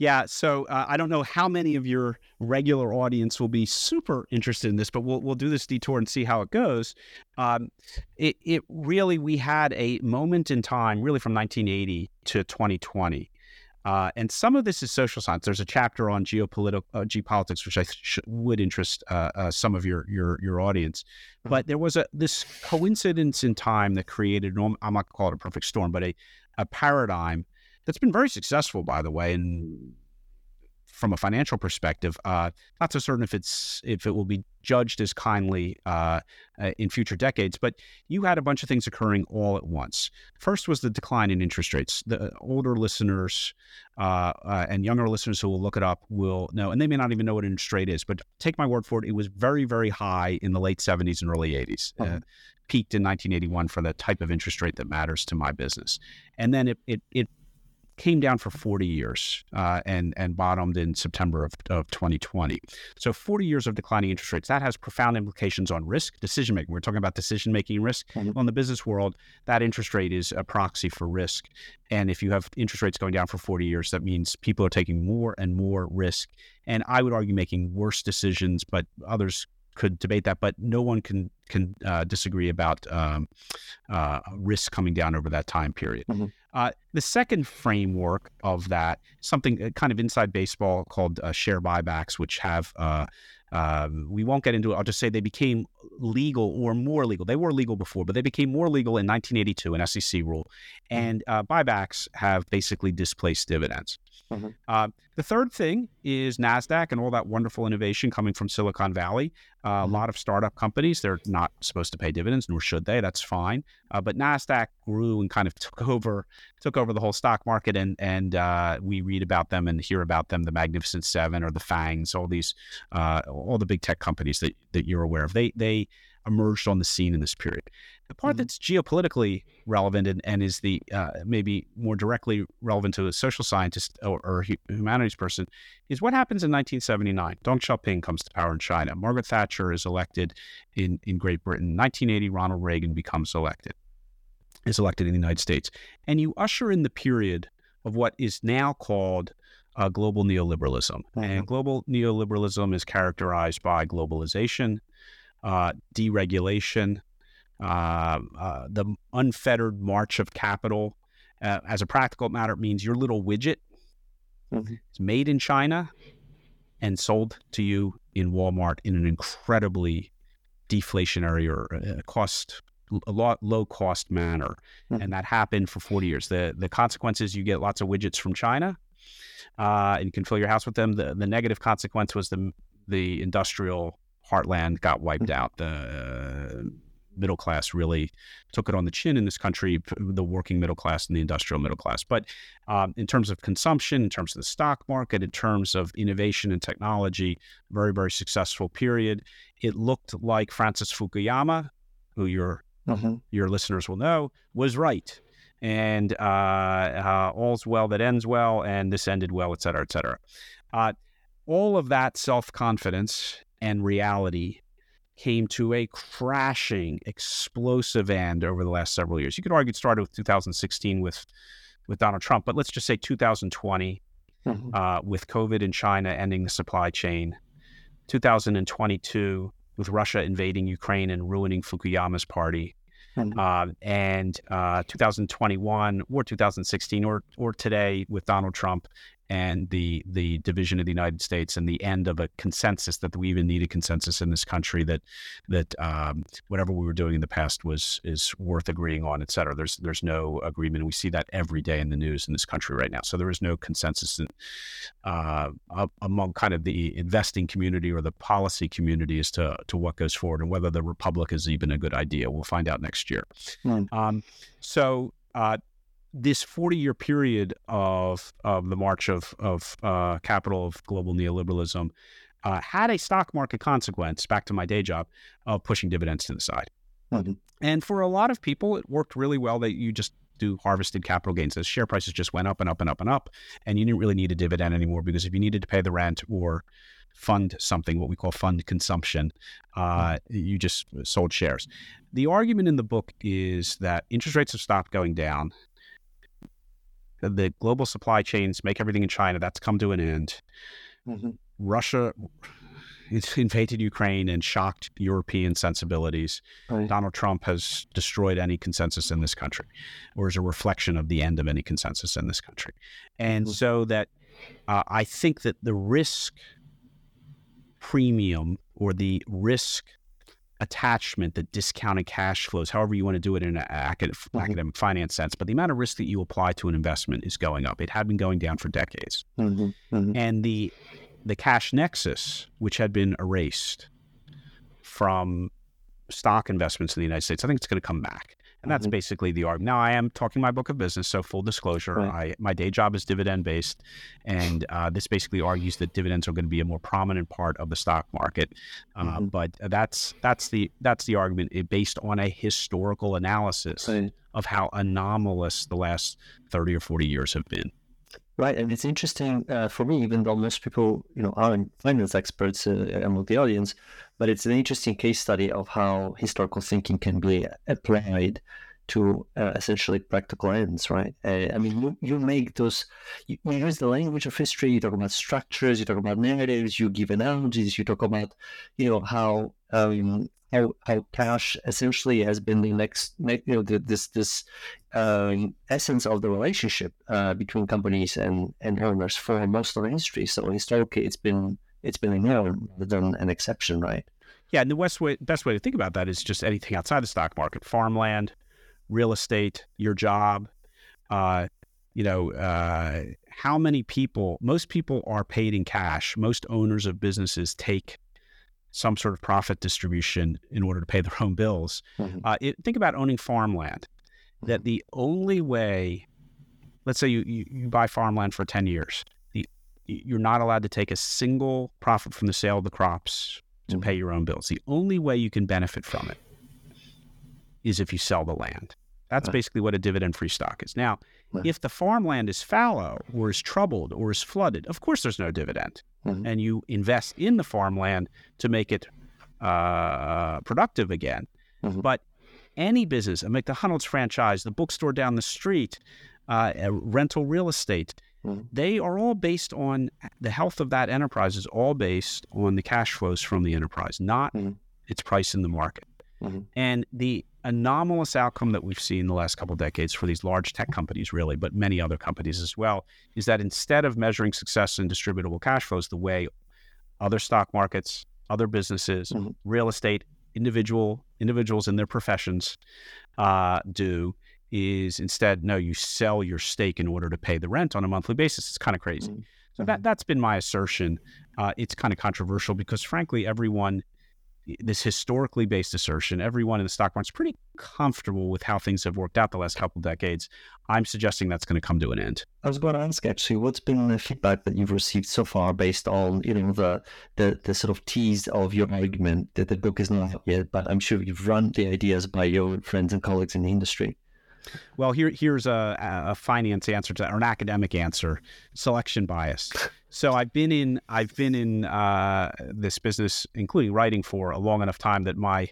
Yeah, so uh, I don't know how many of your regular audience will be super interested in this, but we'll we'll do this detour and see how it goes. Um, it it really we had a moment in time, really from 1980 to 2020. Uh, and some of this is social science. There's a chapter on geopolitical uh, geopolitics, which I th- would interest uh, uh, some of your your your audience. Mm-hmm. But there was a this coincidence in time that created. I'm not going to call it a perfect storm, but a a paradigm that's been very successful, by the way, and from a financial perspective. Uh, not so certain if it's if it will be judged as kindly uh, uh, in future decades. But you had a bunch of things occurring all at once. First was the decline in interest rates. The older listeners uh, uh, and younger listeners who will look it up will know, and they may not even know what interest rate is. But take my word for it, it was very very high in the late 70s and early 80s. Uh-huh. peaked in 1981 for the type of interest rate that matters to my business, and then it it, it came down for 40 years uh, and and bottomed in September of, of 2020. So 40 years of declining interest rates that has profound implications on risk decision making. We're talking about decision making risk mm-hmm. on the business world. That interest rate is a proxy for risk, and if you have interest rates going down for 40 years, that means people are taking more and more risk, and I would argue making worse decisions, but others could debate that, but no one can can uh, disagree about um, uh, risk coming down over that time period. Mm-hmm. Uh, the second framework of that, something uh, kind of inside baseball called uh, share buybacks, which have uh, um, we won't get into it. I'll just say they became legal or more legal. They were legal before, but they became more legal in 1982, an SEC rule. Mm-hmm. And uh, buybacks have basically displaced dividends. Mm-hmm. Uh, the third thing is NASDAQ and all that wonderful innovation coming from Silicon Valley. Uh, mm-hmm. A lot of startup companies, they're not supposed to pay dividends, nor should they. That's fine. Uh, but NASDAQ grew and kind of took over took over the whole stock market. And, and uh, we read about them and hear about them, the Magnificent Seven or the FANGs, all these, uh, all the big tech companies that, that you're aware of. They, they emerged on the scene in this period. The part mm-hmm. that's geopolitically relevant and, and is the uh, maybe more directly relevant to a social scientist or, or, humanities person is what happens in 1979. Deng Xiaoping comes to power in China. Margaret Thatcher is elected in, in Great Britain. 1980, Ronald Reagan becomes elected, is elected in the United States. And you usher in the period of what is now called uh, global neoliberalism. Mm-hmm. And global neoliberalism is characterized by globalization, uh, deregulation, uh, uh, the unfettered march of capital. Uh, as a practical matter, it means your little widget mm-hmm. is made in China and sold to you in Walmart in an incredibly deflationary or uh, cost a lot low cost manner, mm-hmm. and that happened for 40 years. the The consequences you get lots of widgets from China, uh, and you can fill your house with them. The the negative consequence was the the industrial heartland got wiped mm-hmm. out. The middle class really took it on the chin in this country, the working middle class and the industrial middle class. But um, in terms of consumption, in terms of the stock market, in terms of innovation and technology, very, very successful period. It looked like Francis Fukuyama, who your, mm-hmm. your listeners will know, was right. And uh, uh, all's well that ends well, and this ended well, et cetera, et cetera. Uh, all of that self confidence and reality came to a crashing, explosive end over the last several years. You could argue it started with 2016 with with Donald Trump, but let's just say 2020 mm-hmm. uh, with COVID in China ending the supply chain, 2022 with Russia invading Ukraine and ruining Fukuyama's party, mm-hmm. uh, and uh, 2021 or 2016 or or today with Donald Trump and the the division of the United States and the end of a consensus that we even need a consensus in this country that that um, whatever we were doing in the past was is worth agreeing on, et cetera. There's there's no agreement. We see that every day in the news in this country right now. So there is no consensus in, uh, among kind of the investing community or the policy community as to to what goes forward and whether the republic is even a good idea. We'll find out next year. Mm. Um, so. Uh, this 40 year period of, of the march of, of uh, capital of global neoliberalism uh, had a stock market consequence, back to my day job, of pushing dividends to the side. Mm-hmm. And for a lot of people, it worked really well that you just do harvested capital gains. The share prices just went up and up and up and up, and you didn't really need a dividend anymore because if you needed to pay the rent or fund something, what we call fund consumption, uh, mm-hmm. you just sold shares. The argument in the book is that interest rates have stopped going down the global supply chains make everything in China. That's come to an end. Mm-hmm. Russia invaded Ukraine and shocked European sensibilities. Right. Donald Trump has destroyed any consensus in this country, or is a reflection of the end of any consensus in this country. And mm-hmm. so that uh, I think that the risk premium or the risk attachment, the discounted cash flows, however you want to do it in an academic, mm-hmm. academic finance sense. But the amount of risk that you apply to an investment is going up. It had been going down for decades. Mm-hmm. Mm-hmm. And the the cash nexus, which had been erased from stock investments in the United States, I think it's going to come back. And that's mm-hmm. basically the argument. Now, I am talking my book of business, so full disclosure, right. I, my day job is dividend based, and uh, this basically argues that dividends are going to be a more prominent part of the stock market. Uh, mm-hmm. But that's that's the that's the argument eh, based on a historical analysis right. of how anomalous the last thirty or forty years have been. Right, and it's interesting uh, for me, even though most people, you know, aren't finance experts uh, among the audience, but it's an interesting case study of how historical thinking can be applied to uh, essentially practical ends, right? Uh, I mean, you, you make those, you, you, use the language of history, you talk about structures, you talk about narratives, you give analogies, you talk about, you know, how um, how, how cash essentially has been the next, you know, the, this this um, essence of the relationship uh, between companies and, and owners for most of the industry. So historically, it's been it's been a norm rather than an exception, right? Yeah, and the best way best way to think about that is just anything outside the stock market: farmland, real estate, your job. Uh, you know, uh, how many people? Most people are paid in cash. Most owners of businesses take some sort of profit distribution in order to pay their own bills. Mm-hmm. Uh, it, think about owning farmland. That mm-hmm. the only way, let's say you, you, you buy farmland for 10 years, the, you're not allowed to take a single profit from the sale of the crops to mm-hmm. pay your own bills. The only way you can benefit from it is if you sell the land. That's right. basically what a dividend free stock is. Now, right. if the farmland is fallow or is troubled or is flooded, of course there's no dividend mm-hmm. and you invest in the farmland to make it uh, productive again. Mm-hmm. But any business, a McDonald's franchise, the bookstore down the street, uh, rental real estate, mm-hmm. they are all based on the health of that enterprise is all based on the cash flows from the enterprise, not mm-hmm. its price in the market. Mm-hmm. And the anomalous outcome that we've seen the last couple of decades for these large tech companies, really, but many other companies as well, is that instead of measuring success in distributable cash flows the way other stock markets, other businesses, mm-hmm. real estate, individual individuals in their professions uh, do, is instead no, you sell your stake in order to pay the rent on a monthly basis. It's kind of crazy. Mm-hmm. So that that's been my assertion. Uh, it's kind of controversial because frankly, everyone this historically based assertion, everyone in the stock market's pretty comfortable with how things have worked out the last couple decades. I'm suggesting that's going to come to an end. I was going to ask actually, what's been the feedback that you've received so far based on you know the the, the sort of tease of your argument that the book is not out yet, but I'm sure you've run the ideas by your friends and colleagues in the industry. Well, here here's a, a finance answer to that, or an academic answer: selection bias. So I've been in I've been in uh, this business, including writing, for a long enough time that my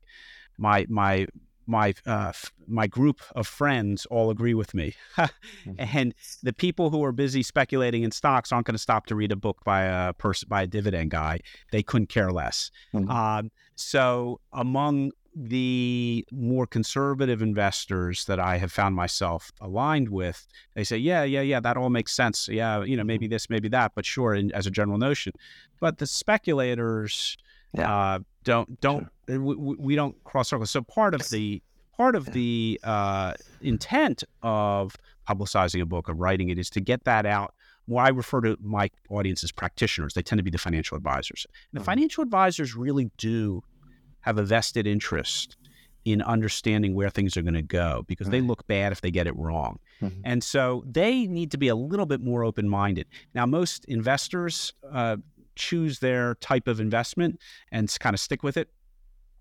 my my my uh, my group of friends all agree with me, mm-hmm. and the people who are busy speculating in stocks aren't going to stop to read a book by a person by a dividend guy. They couldn't care less. Mm-hmm. Um, so among the more conservative investors that I have found myself aligned with, they say, yeah, yeah, yeah, that all makes sense. Yeah, you know, maybe Mm-hmm. this, maybe that, but sure, in, as a general notion. But the speculators Yeah. uh, don't don't uh, we, we we don't cross circles. So part of the part of the uh, intent of publicizing a book, of writing it, is to get that out. Well, I refer to my audience as practitioners. They tend to be the financial advisors. And the Mhm. financial advisors really do have a vested interest in understanding where things are going to go because they look bad if they get it wrong. Mhm. And so they need to be a little bit more open minded. Now, most investors uh, choose their type of investment and kind of stick with it.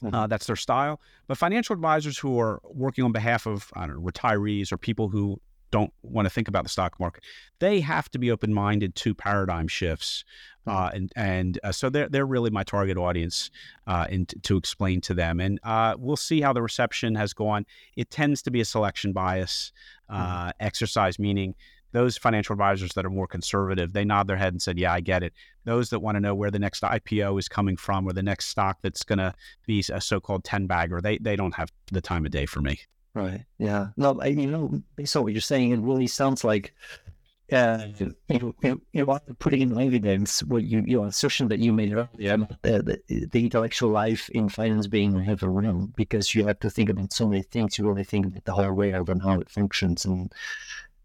Mhm. Uh, that's their style. But financial advisors who are working on behalf of I don't know, retirees or people who don't want to think about the stock market, they have to be open minded to paradigm shifts. Uh, and and uh, so they're they're really my target audience, uh, and t- to explain to them, and uh, we'll see how the reception has gone. It tends to be a selection bias uh, exercise, meaning those financial advisors that are more conservative, they nod their head and said, "Yeah, I get it." Those that want to know where the next IPO is coming from or the next stock that's going to be a so-called ten bagger, they they don't have the time of day for me. Right. Yeah. No, I, you know, based on what you're saying, it really sounds like uh, you, you, you are putting in evidence what you, your assertion that you made earlier about the, the, the intellectual life in finance being overrun because you have to think about so many things. You really think about the whole world and how it functions and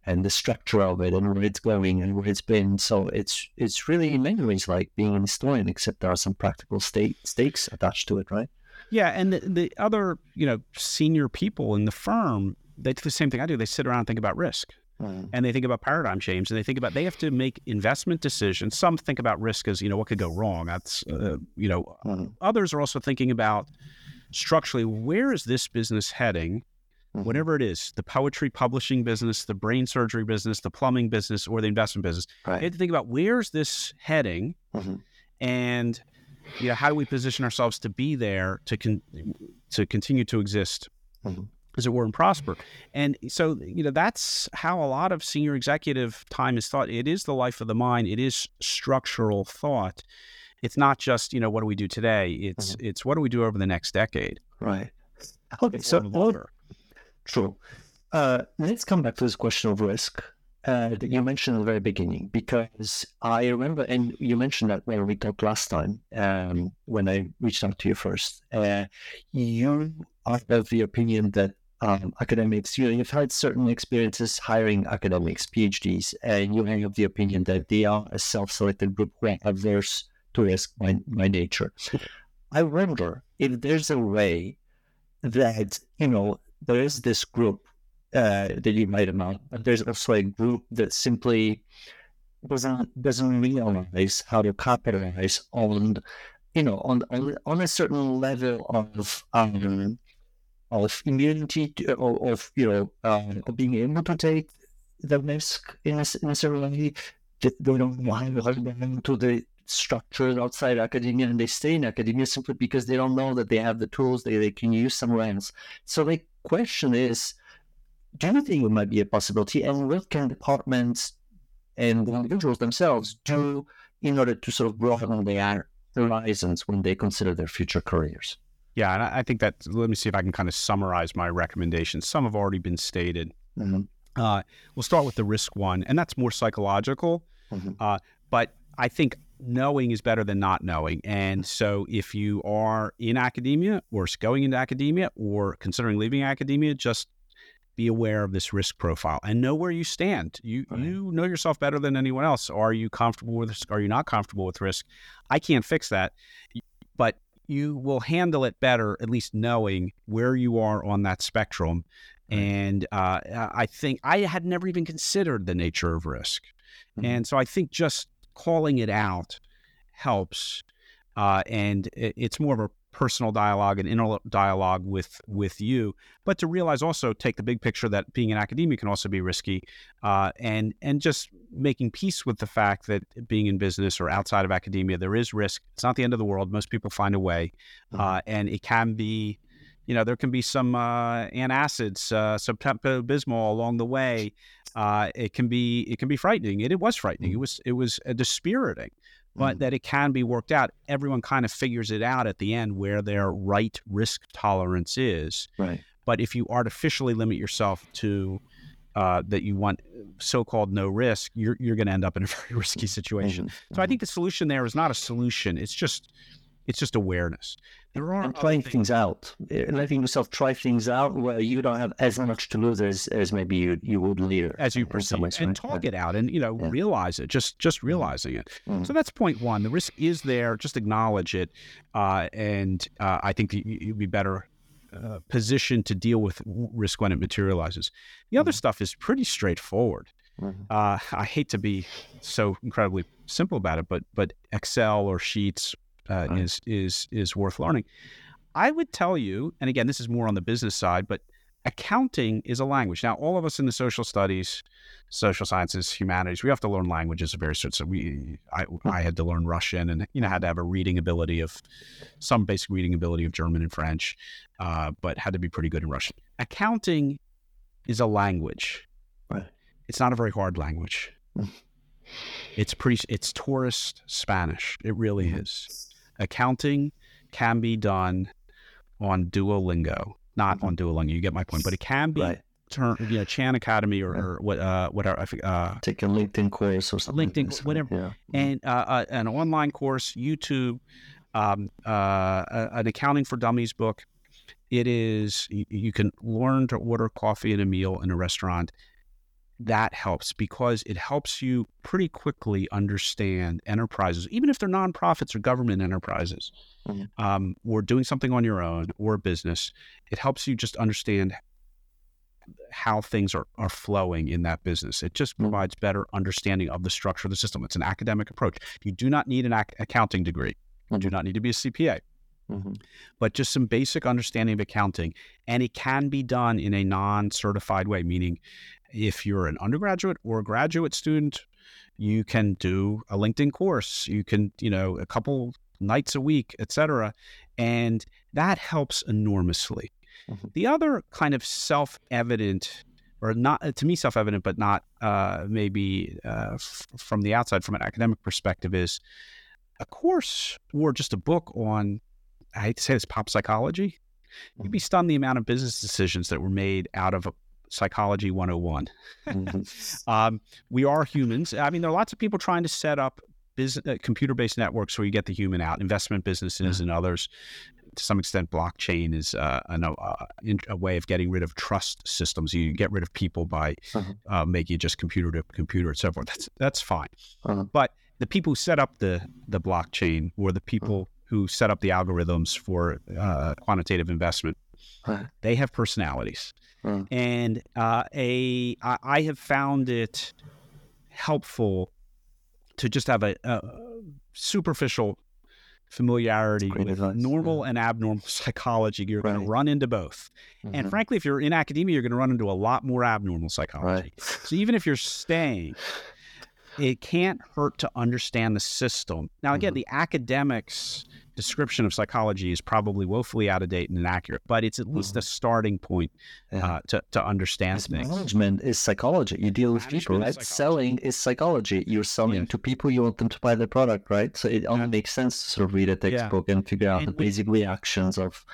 and the structure of it and where it's going and where it's been. So it's it's really in many ways like being a historian, except there are some practical state, stakes attached to it, right? Yeah, and the, the other you know senior people in the firm, they do the same thing I do. They sit around and think about risk. Mm. and they think about paradigm change and they think about they have to make investment decisions some think about risk as you know what could go wrong that's uh, you know Mm. others are also thinking about structurally where is this business heading Mhm. whatever it is the poetry publishing business the brain surgery business the plumbing business or the investment business Right. they have to think about where's this heading Mhm. and you know how do we position ourselves to be there to con- to continue to exist Mhm. as it were and prosper and so you know that's how a lot of senior executive time is thought it is the life of the mind it is structural thought it's not just you know what do we do today it's it's what do we do over the next decade Right. Okay. So, longer. True. Uh, let's come back to this question of risk uh, that you mentioned at the very beginning, because I remember, and you mentioned that when we talked last time, um, when I reached out to you first, uh, you are of the opinion that um, academics, you know, you've had certain experiences hiring academics, PhDs, and you are of the opinion that they are a self-selected group who are averse to risk by, by nature. I wonder if there's a way that, you know, there is this group uh, that you might about, but there's also a group that simply doesn't doesn't realize how to capitalize on, you know, on on, a certain level of um, of immunity to, or of you know uh, of being able to take the risk in a, in a certain way. They don't how to on to the structures outside academia and they stay in academia simply because they don't know that they have the tools that they can use somewhere else. So the question is, do you think it might be a possibility and what can departments and the individuals themselves do in order to sort of broaden their horizons when they consider their future careers? yeah and I, think that let me see if i can kind of summarize my recommendations some have already been stated Mhm. uh, we'll start with the risk one and that's more psychological Mhm. uh, but i think knowing is better than not knowing and so if you are in academia or going into academia or considering leaving academia just be aware of this risk profile and know where you stand. You Right. you know yourself better than anyone else. Are you comfortable with risk? Are you not comfortable with risk? I can't fix that, but you will handle it better at least knowing where you are on that spectrum. Right. And uh, I think I had never even considered the nature of risk, Mhm. and so I think just calling it out helps. Uh, and it, it's more of a personal dialogue and inner dialogue with with you, but to realize also take the big picture that being an academia can also be risky, uh, and and just making peace with the fact that being in business or outside of academia there is risk. It's not the end of the world. Most people find a way, uh, and it can be. You know, there can be some uh, antacids, uh, some Pepto Bismol along the way. Uh, it can be it can be frightening. It, it was frightening. It was it was dispiriting. But that it can be worked out. Everyone kind of figures it out at the end where their right risk tolerance is. Right. But if you artificially limit yourself to uh, that you want so-called no risk, you're you're going to end up in a very risky situation. Mhm. So I think the solution there is not a solution. It's just it's just awareness. There are and trying things- things out, Eh, letting yourself try things out where you don't have as much to lose as, as maybe you, you would later. as you perceive ways, and right? talk Yeah. it out and you know Yeah. realize it just just realizing it Mhm. so that's point one the risk is there just acknowledge it uh, and uh, i think you- you'd be better uh, positioned to deal with risk when it materializes the other stuff is pretty straightforward Mhm. uh, i hate to be so incredibly simple about it but but excel or sheets uh, Right. is is is worth learning i would tell you and again this is more on the business side but accounting is a language. Now, all of us in the social studies, social sciences, humanities, we have to learn languages of various sorts. So we, I, I had to learn Russian, and you know, had to have a reading ability of some basic reading ability of German and French, uh, but had to be pretty good in Russian. Accounting is a language. Right. It's not a very hard language. Mm. It's pretty. It's tourist Spanish. It really Mhm. is. Accounting can be done on Duolingo, not on Duolingo. You get my point, but it can be Mm-hmm. Right. turn, you know, Khan Academy or, Yeah. or what, uh, whatever, uh, Take a LinkedIn course or something. LinkedIn, fine, whatever. Yeah. and uh, uh, an online course, YouTube, um, uh, an accounting for dummies book. It is you, you can learn to order coffee and a meal in a restaurant. That helps because it helps you pretty quickly understand enterprises, even if they're nonprofits or government enterprises, Mhm. um, or doing something on your own or a business. It helps you just understand how things are, are flowing in that business. It just Mhm. provides better understanding of the structure of the system. It's an academic approach. You do not need an ac- accounting degree. You do Mhm. not need to be a CPA, Mhm. but just some basic understanding of accounting. And it can be done in a non certified way, meaning if you're an undergraduate or a graduate student, you can do a LinkedIn course. You can, you know, a couple nights a week, et cetera. And that helps enormously. Mhm. The other kind of self evident, or not uh, to me self evident, but not uh, maybe uh, f- from the outside, from an academic perspective, is a course or just a book on, I hate to say this, pop psychology. You'd be stunned the amount of business decisions that were made out of a Psychology 101. Mhm. Um, we are humans. I mean, there are lots of people trying to set up business, uh, computer-based networks where you get the human out. Investment businesses and others, to some extent, blockchain is uh, an, uh, in, a way of getting rid of trust systems. You get rid of people by Uh-huh. uh, making it just computer to computer and so forth. That's that's fine. Uh-huh. But the people who set up the the blockchain were the people who set up the algorithms for uh, quantitative investment. They have personalities Uh, and uh, a I, I have found it helpful to just have a, a superficial familiarity with advice, normal and abnormal psychology. You're going to run into both, and mhm. frankly, if you're in academia, you're going to run into a lot more abnormal psychology. Right. So even if you're staying, it can't hurt to understand the system. Now, again, Mhm. the academics description of psychology is probably woefully out of date and inaccurate, but it's at least a starting point Yeah. uh, to, to understand As things. management is psychology. You deal with people, Management is right? psychology. Selling is psychology. You're selling Yes. to people. You want them to buy the product, right? So it only Yeah. makes sense to sort of read a textbook and figure out And the we- basic reactions of.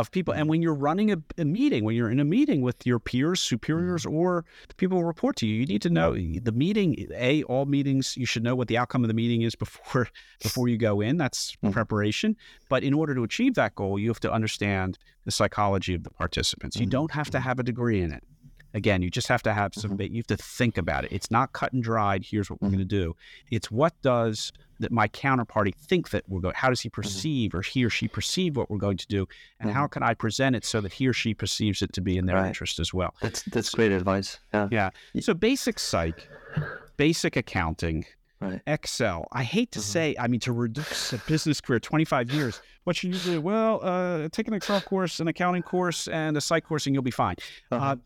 Of people. And when you're running a, a meeting, when you're in a meeting with your peers, superiors, or the people who report to you, you need to know the meeting. A, all meetings, you should know what the outcome of the meeting is before before you go in. That's Mhm. preparation. But in order to achieve that goal, you have to understand the psychology of the participants. You Mhm. don't have to have a degree in it. Again, you just have to have some. Mm-hmm. ba You have to think about it. It's not cut and dried. Here's what we're Mhm. going to do. It's what does that my counterparty think that we're going? How does he mm-hmm. perceive, or he or she perceive what we're going to do, and how mm-hmm. can I present it so that he or she perceives it to be in their Right. interest as well? That's that's great advice. Yeah. Yeah. So basic psych, basic accounting, Right. Excel. I hate to Mhm. say, I mean, to reduce a business career, 25 years, what you do? Well, uh, take an Excel course, an accounting course, and a psych course, and you'll be fine. Uh-huh. Uh,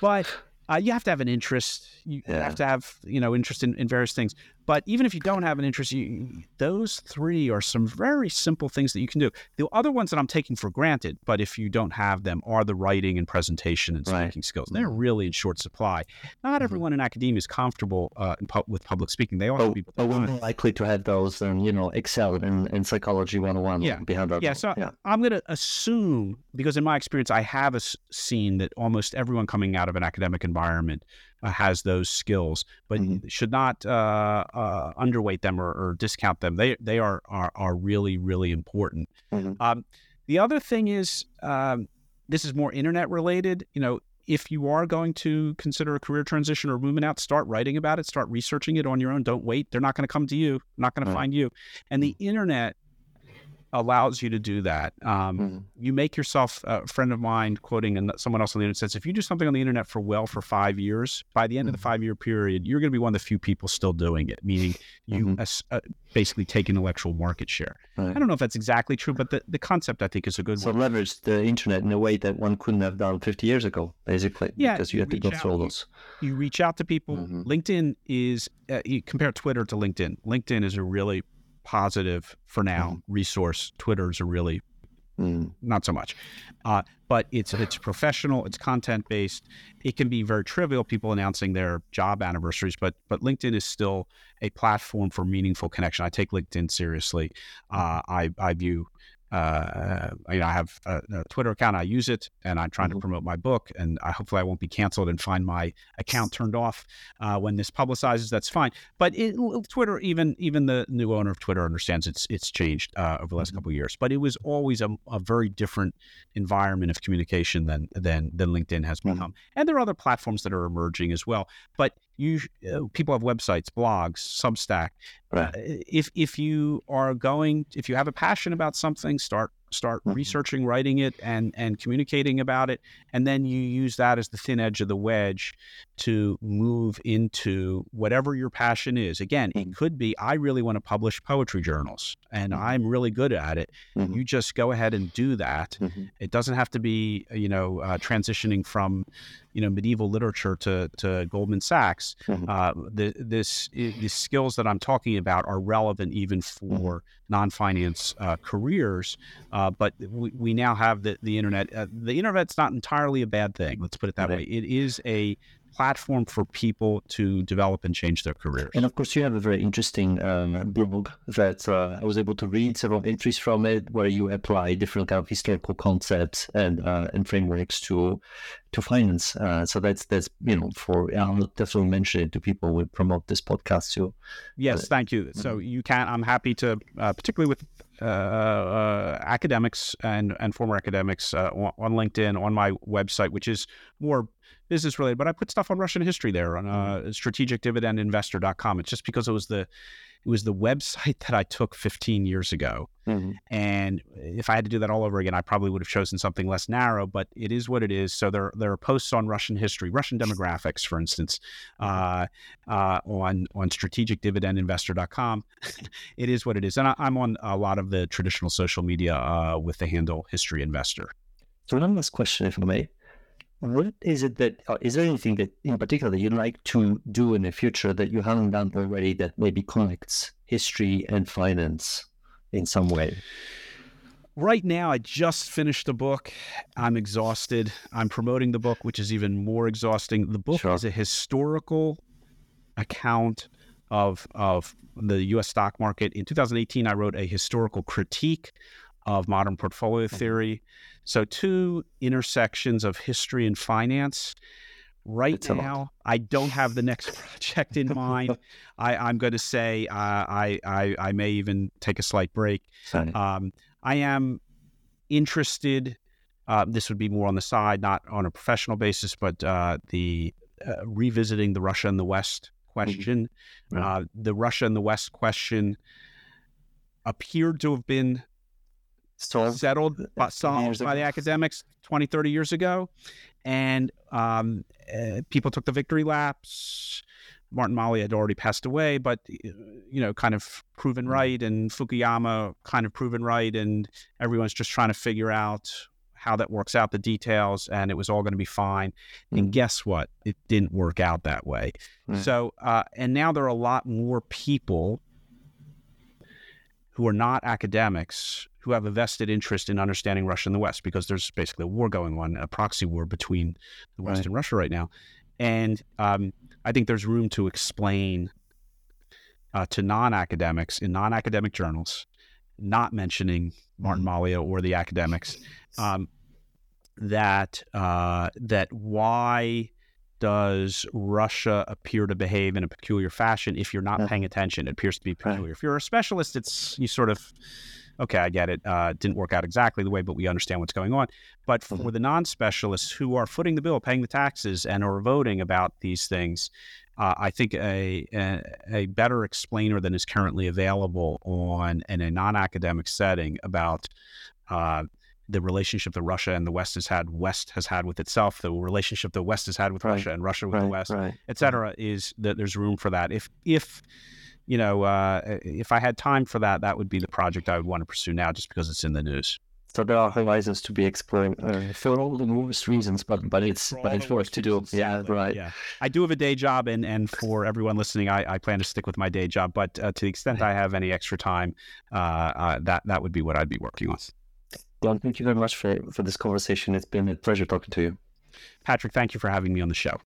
but uh, you have to have an interest. You Yeah. have to have, you know, interest in, in various things. But even if you don't have an interest, you, those three are some very simple things that you can do. The other ones that I'm taking for granted, but if you don't have them, are the writing and presentation and speaking Right. skills. They're really in short supply. Not everyone in academia is comfortable uh, in pu- with public speaking. They But, people. but we're more likely to have those than, you know, Excel and, and Psychology 101 Yeah. behind our Yeah, so I'm going to assume because in my experience, I have a s- seen that almost everyone coming out of an academic environment has those skills, but Mhm. should not uh, uh, underweight them or, or discount them. They they are are, are really really important. Mhm. Um, the other thing is um, this is more internet related. You know. If you are going to consider a career transition or moving out, start writing about it, start researching it on your own. Don't wait. They're not going to come to you, not going to find you. And the internet allows you to do that. Um, Mhm. You make yourself a friend of mine quoting and someone else on the internet says, if you do something on the internet for well for five years, by the end of the five year period, you're going to be one of the few people still doing it, meaning you Mhm. as- uh, basically take intellectual market share. Right. I don't know if that's exactly true, but the, the concept I think is a good So one. So leverage the internet in a way that one couldn't have done 50 years ago, basically, Yeah, because you had to go through all those. You reach out to people. Mhm. LinkedIn is, uh, you compare Twitter to LinkedIn. LinkedIn is a really positive, for now, resource. Twitter is a really Mm. not so much. Uh, but it's it's professional, it's content based. It can be very trivial, people announcing their job anniversaries, but but LinkedIn is still a platform for meaningful connection. I take LinkedIn seriously. Uh, I I view. Uh, you know, I have a, a Twitter account. I use it, and I'm trying to Mhm. promote my book. And I, hopefully, I won't be canceled and find my account turned off uh, when this publicizes. That's fine. But it, Twitter, even even the new owner of Twitter understands it's it's changed uh, over the last couple of years. But it was always a, a very different environment of communication than than than LinkedIn has Mhm. become. And there are other platforms that are emerging as well. But you uh, people have websites, blogs, Substack. Right. Uh, if if you are going, if you have a passion about something, start start Mhm. researching, writing it, and and communicating about it, and then you use that as the thin edge of the wedge to move into whatever your passion is. Again, Mhm. it could be I really want to publish poetry journals, and Mhm. I'm really good at it. Mhm. You just go ahead and do that. Mhm. It doesn't have to be, you know, uh, transitioning from, you know, medieval literature to, to Goldman Sachs. Mhm. Uh, the, this, the skills that I'm talking about are relevant even for non-finance uh, careers. Uh, but we, we now have the, the internet. Uh, the internet's not entirely a bad thing. Let's put it that Right. way. It is a platform for people to develop and change their careers. And of course, you have a very interesting um, blog that uh, I was able to read several entries from it, where you apply different kind of historical concepts and uh, and frameworks to to finance. Uh, so that's that's you know for I'll definitely mention it to people who promote this podcast too. Yes, thank you. So you can. I'm happy to, uh, particularly with uh, uh, academics and and former academics uh, on, on LinkedIn, on my website, which is more business related. But I put stuff on Russian history there on uh, strategicdividendinvestor.com. It's just because it was the it was the website that I took 15 years ago. And if I had to do that all over again, I probably would have chosen something less narrow, but it is what it is. So there, there are posts on Russian history, Russian demographics, for instance, uh, uh, on, on strategicdividendinvestor.com. it is what it is. And I, I'm on a lot of the traditional social media uh, with the handle History Investor. So one last question, if I may. What is it that uh, is there anything that in particular that you'd like to do in the future that you haven't done already that maybe connects history and finance in some way? Right now, I just finished a book. I'm exhausted. I'm promoting the book, which is even more exhausting. The book Sure. is a historical account of of the U.S. stock market. In 2018, I wrote a historical critique of modern portfolio Mm-hmm. theory. So, two intersections of history and finance. Right now, I don't have the next project in mind. I, I'm going to say uh, I, I I may even take a slight break. Um, I am interested. Uh, this would be more on the side, not on a professional basis, but uh, the uh, revisiting the Russia and the West question. Right. Uh, the Russia and the West question appeared to have been so settled by, solved by the academics 20, 30 years ago. And um, uh, people took the victory laps. Martin Malia had already passed away, but, you know, kind of proven Mm-hmm. right. And Fukuyama kind of proven right. And everyone's just trying to figure out how that works out, the details, and it was all going to be fine. Mm. And guess what? It didn't work out that way. Right. So, uh, and now there are a lot more people who are not academics who have a vested interest in understanding Russia and the West because there's basically a war going on, a proxy war between the West right. and Russia right now. And um, I think there's room to explain uh, to non academics in non academic journals, not mentioning Martin mm-hmm. Malia or the academics, um, that uh, that why does Russia appear to behave in a peculiar fashion if you're not paying attention? It appears to be peculiar. Right. If you're a specialist, it's you sort of okay, I get it. Uh, didn't work out exactly the way, but we understand what's going on. But for mm-hmm. the non-specialists who are footing the bill, paying the taxes, and are voting about these things, uh, I think a, a, a better explainer than is currently available on in a non-academic setting about. Uh, the relationship that Russia and the West has had, West has had with itself, the relationship the West has had with right. Russia and Russia with right, the West, right. et cetera, is that there's room for that. If if you know, uh, if I had time for that, that would be the project I would want to pursue now, just because it's in the news. So there are horizons to be exploring uh, for all the worst reasons, but but it's but it's worth to do. Yeah, right. Yeah, I do have a day job, and and for everyone listening, I, I plan to stick with my day job. But uh, to the extent I have any extra time, uh, uh, that that would be what I'd be working on. Dan, thank you very much for for this conversation. It's been a pleasure talking to you. Patryk, thank you for having me on the show.